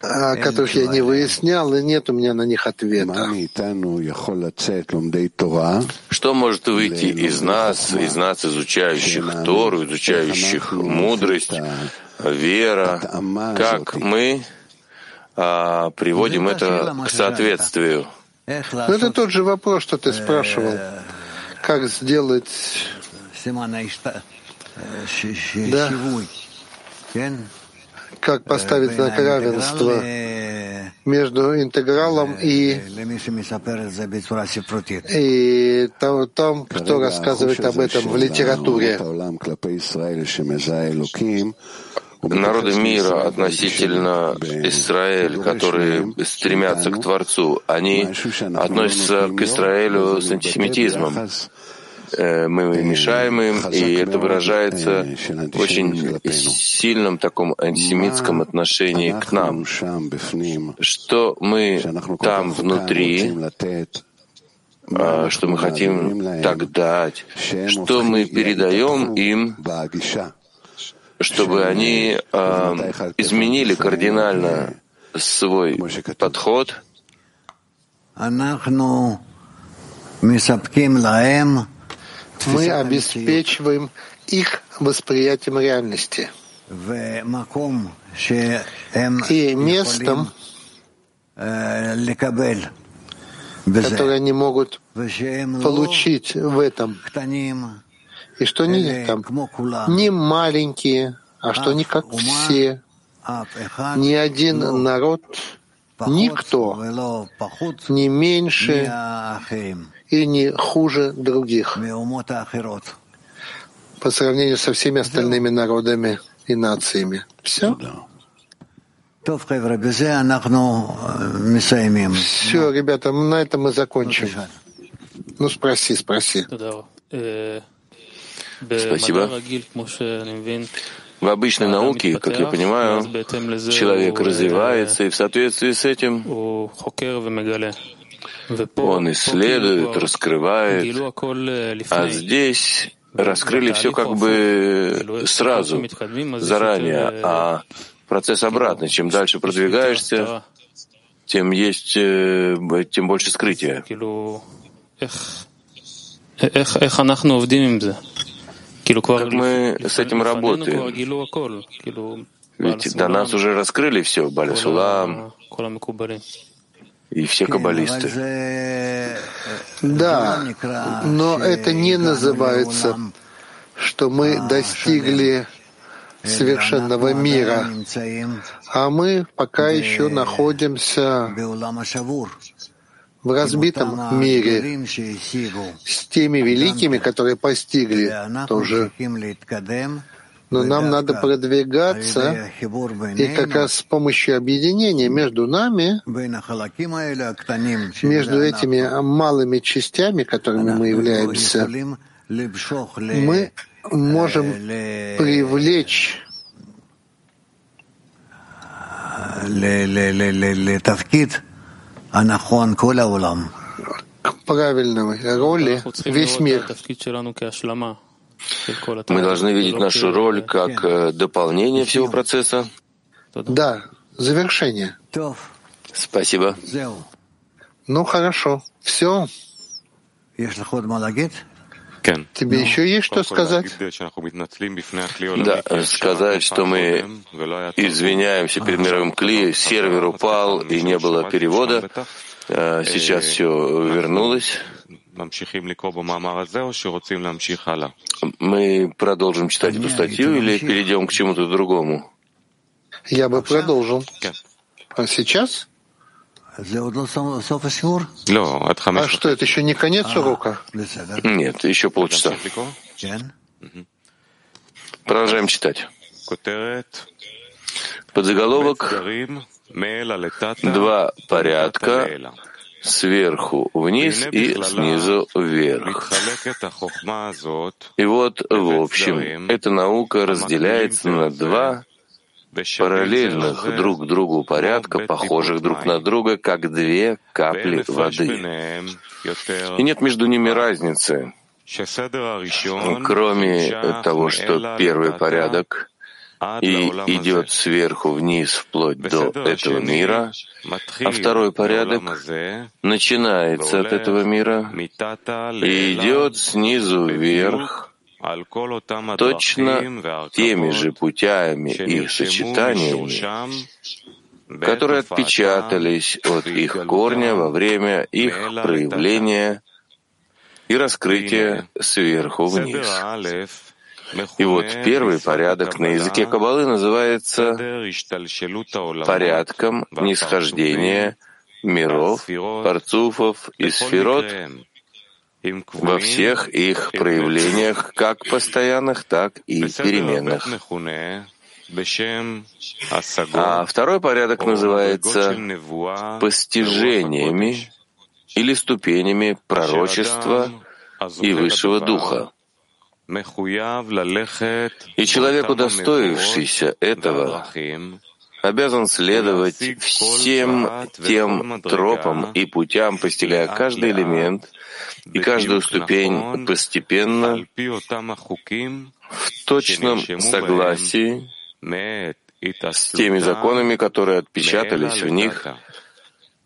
о которых я не выяснял, и нет у меня на них ответа. Что может выйти из нас, из нас, изучающих Тору, изучающих мудрость, вера, как мы а, приводим это к соответствию? Ну, это тот же вопрос, что ты спрашивал. Как сделать... Да как поставить знак равенства между интегралом и, и том, кто рассказывает об этом в литературе. Народы мира относительно Израиля, которые стремятся к Творцу, они относятся к Израилю с антисемитизмом. Э, мы мешаем им, и это выражается в очень сильном таком антисемитском отношении к нам. Что мы там внутри, а, что мы хотим так дать, что мы передаем им, чтобы они э, изменили кардинально свой подход, мы обеспечиваем их восприятием реальности. И местом, которое они могут получить в этом, и что они там? не маленькие, а что они как все, ни один народ, никто не меньше и не хуже других по сравнению со всеми остальными народами и нациями. Все? Все, ребята, на этом мы закончим. Ну, спроси, спроси. Спасибо. В обычной науке, как я понимаю, человек развивается, и в соответствии с этим он исследует, раскрывает, а здесь раскрыли все как бы сразу, заранее, а процесс обратный. Чем дальше продвигаешься, тем есть, тем больше скрытия. Как мы с этим работаем? Ведь до нас уже раскрыли все, Балисулам, и все каббалисты. Да, но это не называется что мы достигли совершенного мира, а мы пока еще находимся в разбитом мире с теми великими, которые постигли тоже. Но нам надо продвигаться, и как раз с помощью объединения между нами, между этими малыми частями, которыми мы являемся, мы можем привлечь к правильной роли весь мир. Мы должны видеть нашу роль как э, дополнение всего процесса. Да, завершение. Спасибо. Ну хорошо, все. Тебе еще есть что сказать? Да, сказать, что мы извиняемся перед мировым Кли, сервер упал и не было перевода. Сейчас все вернулось. Мы продолжим читать эту статью или перейдем к чему-то другому? Я бы продолжил. А сейчас? А что, это еще не конец а, урока? Нет, еще полчаса. Продолжаем читать. Подзаголовок. «Два порядка. Сверху вниз и снизу вверх. И вот, в общем, эта наука разделяется на два параллельных друг другу порядка, похожих друг на друга, как две капли воды. И нет между ними разницы, кроме того, что первый порядок и идет сверху вниз вплоть до этого мира, а второй порядок начинается от этого мира и идет снизу вверх точно теми же путями и сочетаниями, которые отпечатались от их корня во время их проявления и раскрытия сверху вниз. И вот первый порядок на языке Каббалы называется порядком нисхождения миров, парцуфов и сферот во всех их проявлениях, как постоянных, так и переменных. А второй порядок называется постижениями или ступенями пророчества и высшего духа. И человек, удостоившийся этого, обязан следовать всем тем тропам и путям, постигая каждый элемент и каждую ступень постепенно в точном согласии с теми законами, которые отпечатались в них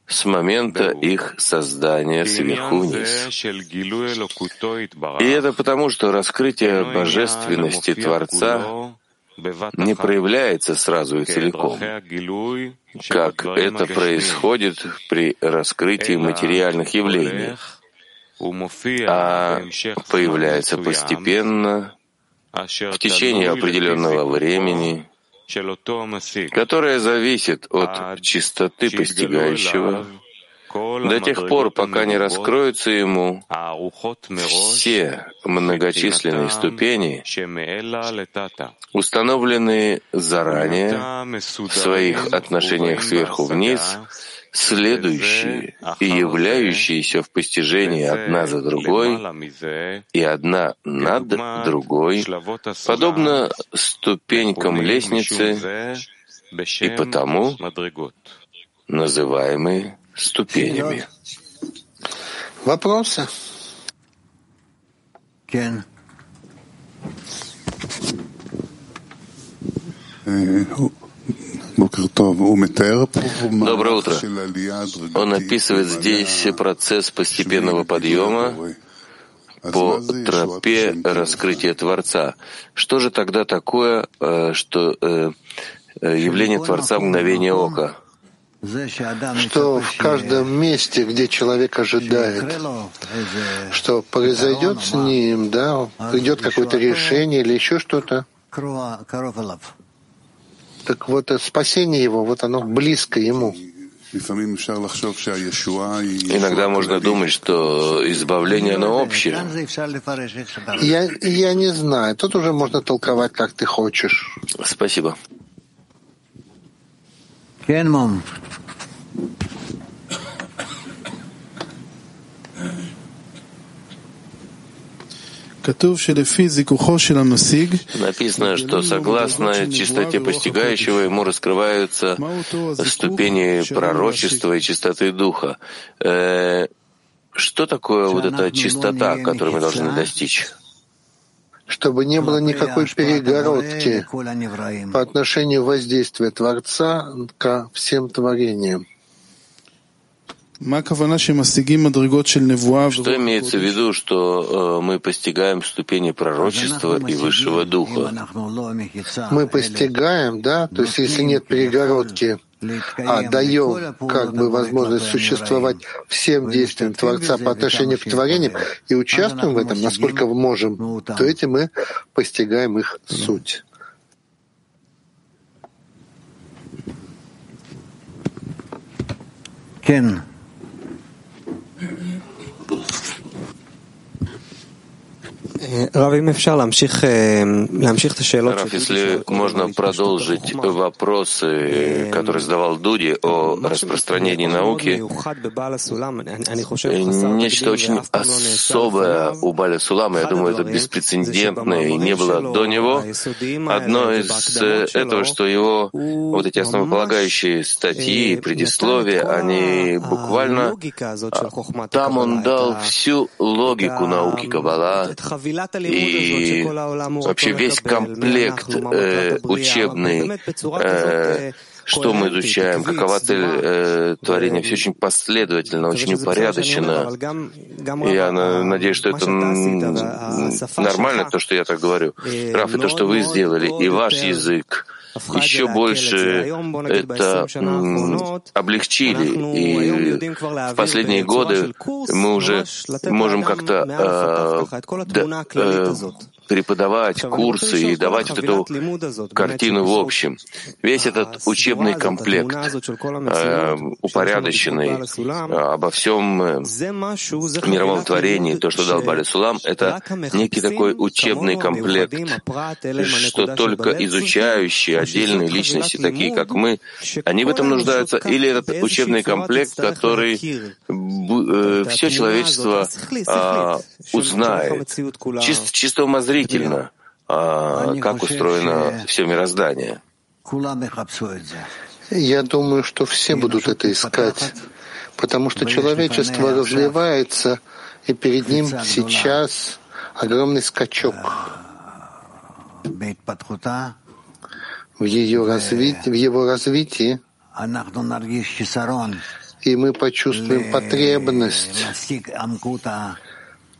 с момента их создания сверху вниз. И это потому, что раскрытие божественности Творца не проявляется сразу и целиком, как это происходит при раскрытии материальных явлений, а появляется постепенно, в течение определенного времени, которое зависит от чистоты постигающего, до тех пор, пока не раскроются ему все многочисленные ступени, установленные заранее в своих отношениях сверху вниз, следующие и являющиеся в постижении одна за другой и одна над другой, подобно ступенькам лестницы, и потому называемые ступенями. Вопросы? Кен. Доброе утро. Он описывает здесь процесс постепенного подъема по тропе раскрытия Творца. Что же тогда такое, э, что э, э, явление Творца мгновение ока? Что в каждом месте, где человек ожидает, что произойдет с ним, да, придет какое-то решение или еще что-то, так вот спасение его, вот оно близко ему. Иногда можно думать, что избавление, оно общее. Я, я не знаю. Тут уже можно толковать, как ты хочешь. Спасибо. Написано, что согласно чистоте постигающего ему раскрываются ступени пророчества и чистоты духа. Э, что такое вот эта чистота, которую мы должны достичь? Чтобы не было никакой перегородки по отношению воздействия Творца ко всем творениям. Что имеется в виду, что э, мы постигаем ступени пророчества и высшего духа? Мы постигаем, да, то есть если нет перегородки, а даем как бы возможность существовать всем действиям Творца по отношению к творениям и участвуем в этом, насколько можем, то этим мы постигаем их суть. Кен. Раф, если можно продолжить вопросы, которые задавал Дуди о распространении науки, нечто очень особое у Баля Сулама, я думаю, это беспрецедентное и не было до него. Одно из этого, что его вот эти основополагающие статьи, предисловия, они буквально там он дал всю логику науки Каббала, и вообще весь комплект э, учебный, э, что мы изучаем, какова цель э, творения, все очень последовательно, очень упорядочено. Я надеюсь, что это нормально, то, что я так говорю. Раф, и то, что вы сделали, и ваш язык, еще больше это облегчили. И в последние годы мы уже можем как-то э, преподавать курсы и давать вот эту картину в общем. Весь этот учебный комплект, э, упорядоченный э, обо всем э, мировом творении, то, что дал Бали Сулам, это некий такой учебный комплект, что только изучающие отдельные личности, такие как мы, они в этом нуждаются, или этот учебный комплект, который э, все человечество э, узнает, чисто, чисто умозрительно, удивительно, а, как устроено все мироздание. Я думаю, что все будут это искать, потому что человечество развивается, и перед ним сейчас огромный скачок. В, ее развитии, в его развитии, и мы почувствуем потребность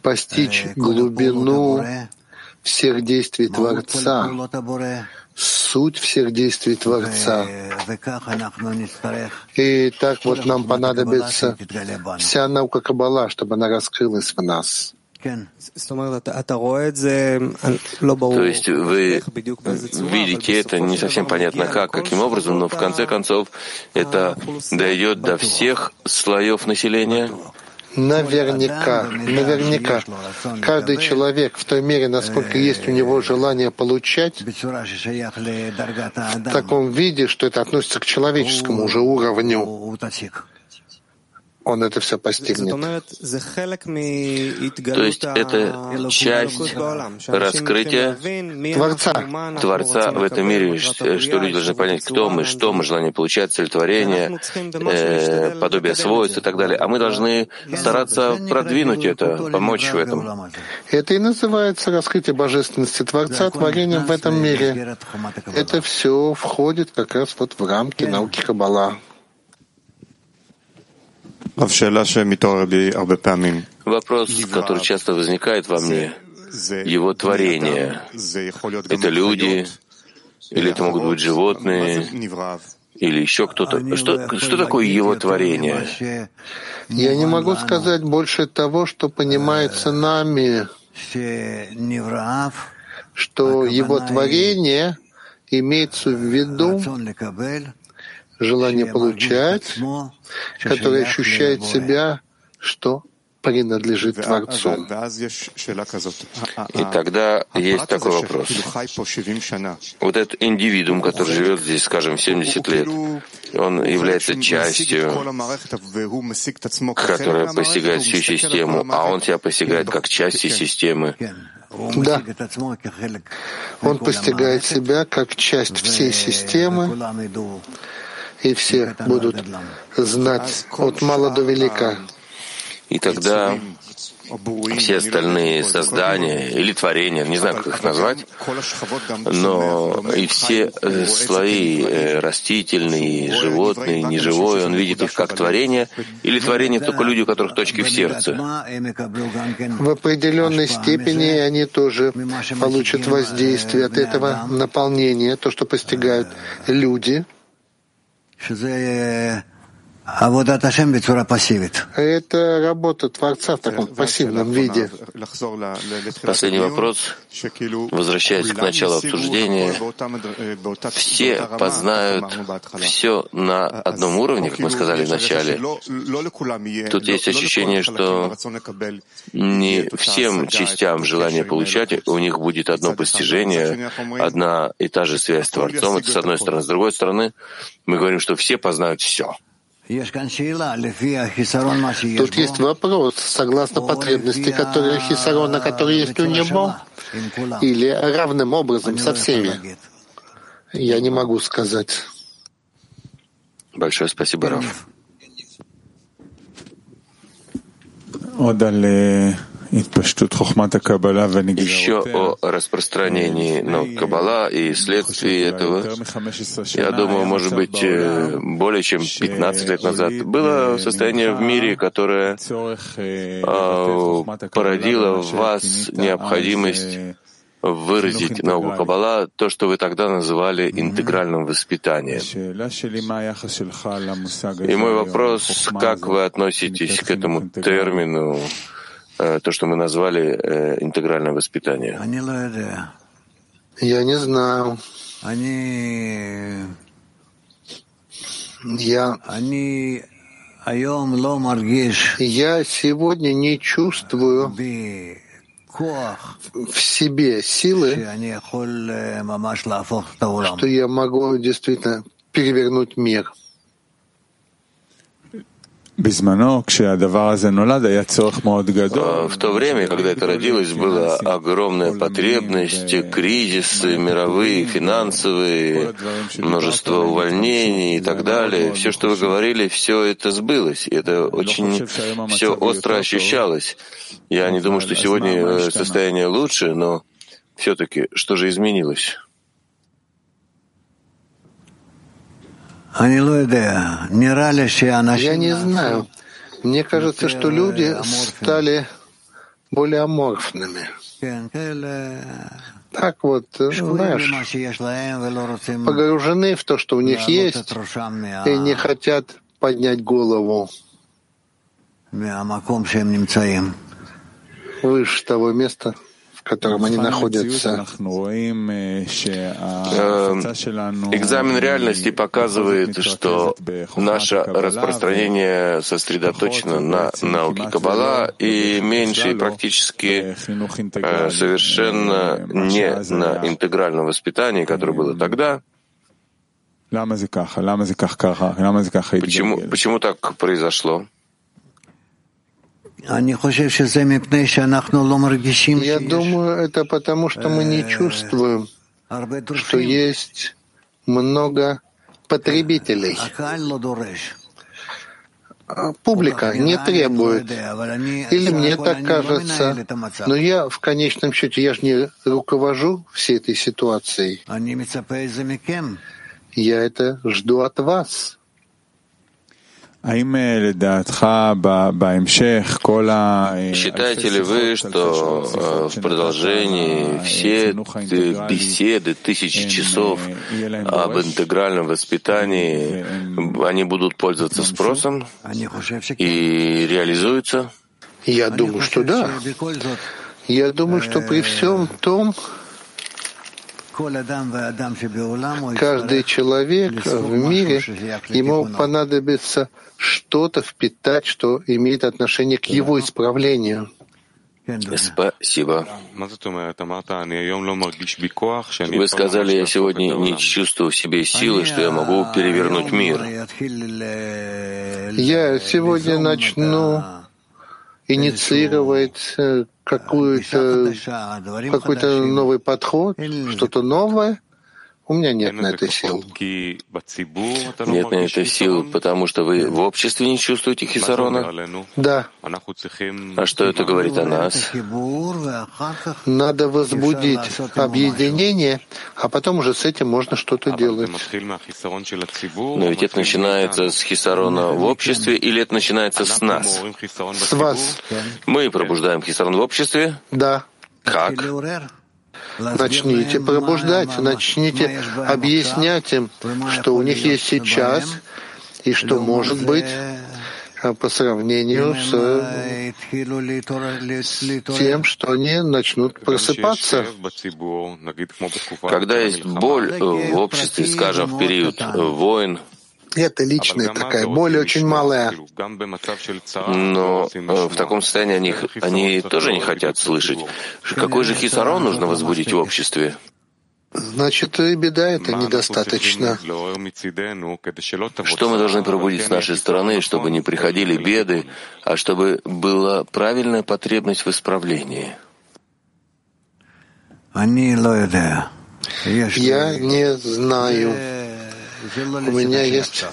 постичь глубину всех действий Творца, суть всех действий Творца. И так вот нам понадобится вся наука Каббала, чтобы она раскрылась в нас. То есть вы видите это не совсем понятно как, каким образом, но в конце концов это дойдет до всех слоев населения. Наверняка, наверняка, каждый человек в той мере, насколько есть у него желание получать, в таком виде, что это относится к человеческому уже уровню, он это все постигнет. То есть это часть раскрытия Творца, Творца в этом мире, что люди должны понять, кто мы, что мы, желание получать, цель творения, э, подобие свойств и так далее. А мы должны стараться продвинуть это, помочь в этом. Это и называется раскрытие божественности Творца творением в этом мире. Это все входит как раз вот в рамки науки Каббала. Вопрос, который часто возникает во мне, его творение. Это люди, или это могут быть животные, или еще кто-то. Что, что такое его творение? Я не могу сказать больше того, что понимается нами, что его творение имеется в виду желание получать, которое ощущает себя, что принадлежит Творцу. И тогда есть такой вопрос. Вот этот индивидуум, который живет здесь, скажем, 70 лет, он является частью, которая постигает всю систему, а он себя постигает как часть системы. Да. Он постигает себя как часть всей системы, и все будут знать от мала до велика, и тогда все остальные создания или творения, не знаю, как их назвать, но и все э, слои э, растительные, животные, неживое, он видит их как творение, или творение только люди, у которых точки в сердце. В определенной степени они тоже получат воздействие от этого наполнения, то, что постигают люди, 是在 это работа Творца в таком пассивном виде. Последний вопрос, возвращаясь к началу обсуждения. Все познают все на одном уровне, как мы сказали вначале. Тут есть ощущение, что не всем частям желания получать, у них будет одно постижение, одна и та же связь с Творцом. Это с одной стороны. С другой стороны, мы говорим, что все познают все. Тут есть вопрос, согласно потребности, которые хисарона, которые есть у него, или равным образом со всеми. Я не могу сказать. Большое спасибо, Раф. Еще о распространении наук Каббала и следствии этого. Я думаю, может быть, э, более чем 15 лет назад было состояние в мире, которое а, породило в вас необходимость выразить науку Каббала, то, что вы тогда называли интегральным воспитанием. И мой вопрос, как вы относитесь к этому термину, Э, то, что мы назвали э, интегральное воспитание? Я не знаю. Я, я сегодня не чувствую в себе силы, что я могу действительно перевернуть мир. В то время, когда это родилось, была огромная потребность, кризисы мировые, финансовые, множество увольнений и так далее. Все, что вы говорили, все это сбылось. Это очень все остро ощущалось. Я не думаю, что сегодня э, состояние лучше, но все-таки что же изменилось? Я не знаю. Мне кажется, что люди стали более аморфными. Так вот, знаешь, погружены в то, что у них есть, и не хотят поднять голову. Выше того места, в котором они находятся. Экзамен реальности показывает, что наше распространение сосредоточено на науке Каббала и меньше практически э, совершенно не на интегральном воспитании, которое было тогда. Почему, почему так произошло? Я думаю, это потому, что мы не чувствуем, что есть много потребителей. Публика не требует. Или мне так кажется. Но я в конечном счете, я же не руковожу всей этой ситуацией. Я это жду от вас. Считаете ли вы, что в продолжении все беседы, тысячи часов об интегральном воспитании, они будут пользоваться спросом и реализуются? Я думаю, что да. Я думаю, что при всем том, каждый человек в мире, ему понадобится что-то впитать, что имеет отношение к его исправлению. Спасибо. Вы сказали, я сегодня не чувствую в себе силы, что я могу перевернуть мир. Я сегодня начну инициировать э, какую-то, какой-то новый подход, что-то новое, у меня нет на это сил. Нет на это сил, потому что вы в обществе не чувствуете хисарона? Да. А что это говорит о нас? Надо возбудить объединение, а потом уже с этим можно что-то делать. Но ведь это начинается с хисарона в обществе или это начинается с нас? С вас. Мы пробуждаем хисарон в обществе? Да. Как? Начните пробуждать, начните объяснять им, что у них есть сейчас и что может быть а по сравнению с тем, что они начнут просыпаться. Когда есть боль в обществе, скажем, в период войн, это личная такая боль очень малая. Но э, в таком состоянии они, они тоже не хотят слышать. Какой же хисарон нужно возбудить в обществе? Значит, и беда это недостаточно. Что мы должны пробудить с нашей стороны, чтобы не приходили беды, а чтобы была правильная потребность в исправлении? Я не знаю. У меня есть...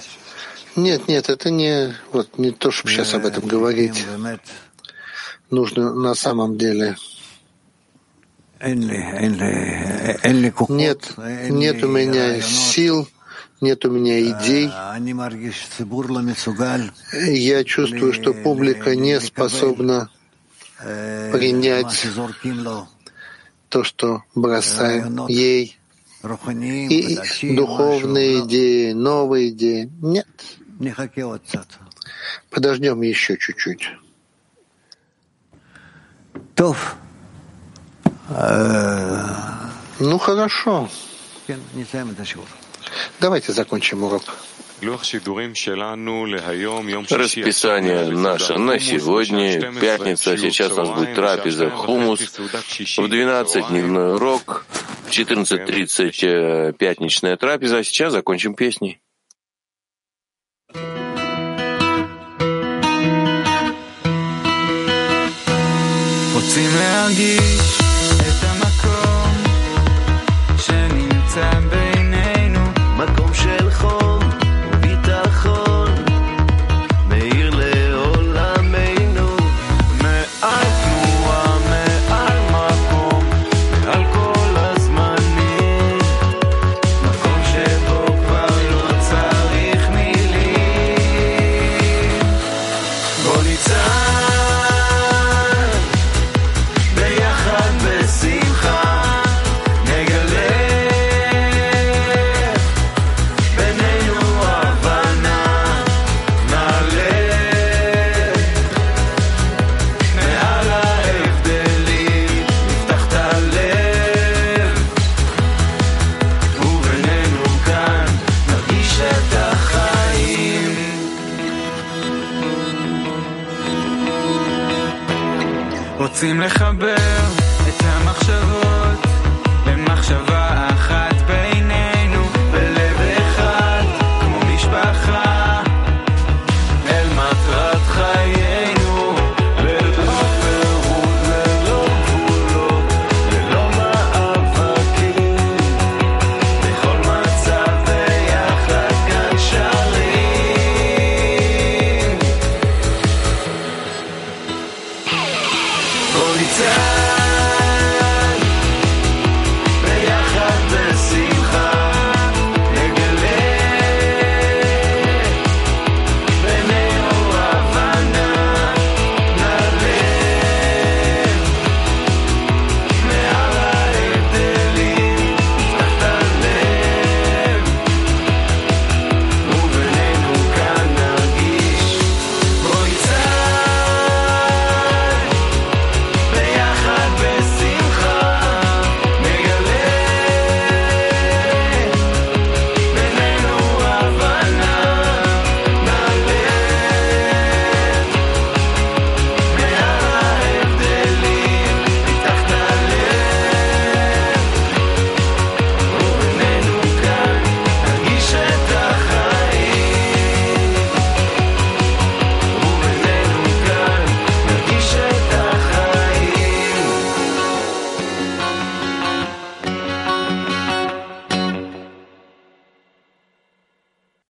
Нет, нет, это не, вот, не то, чтобы сейчас об этом говорить. Нужно на самом деле. Нет, нет у меня сил, нет у меня идей. Я чувствую, что публика не способна принять то, что бросаем ей и духовные идеи, новые идеи. Нет. Подождем еще чуть-чуть. Ну хорошо. Давайте закончим урок. Расписание наше на сегодня, пятница, сейчас у нас будет трапеза хумус, в 12 дневной урок, в 14.30 э, пятничная трапеза, а сейчас закончим песней. רוצים להרגיש only time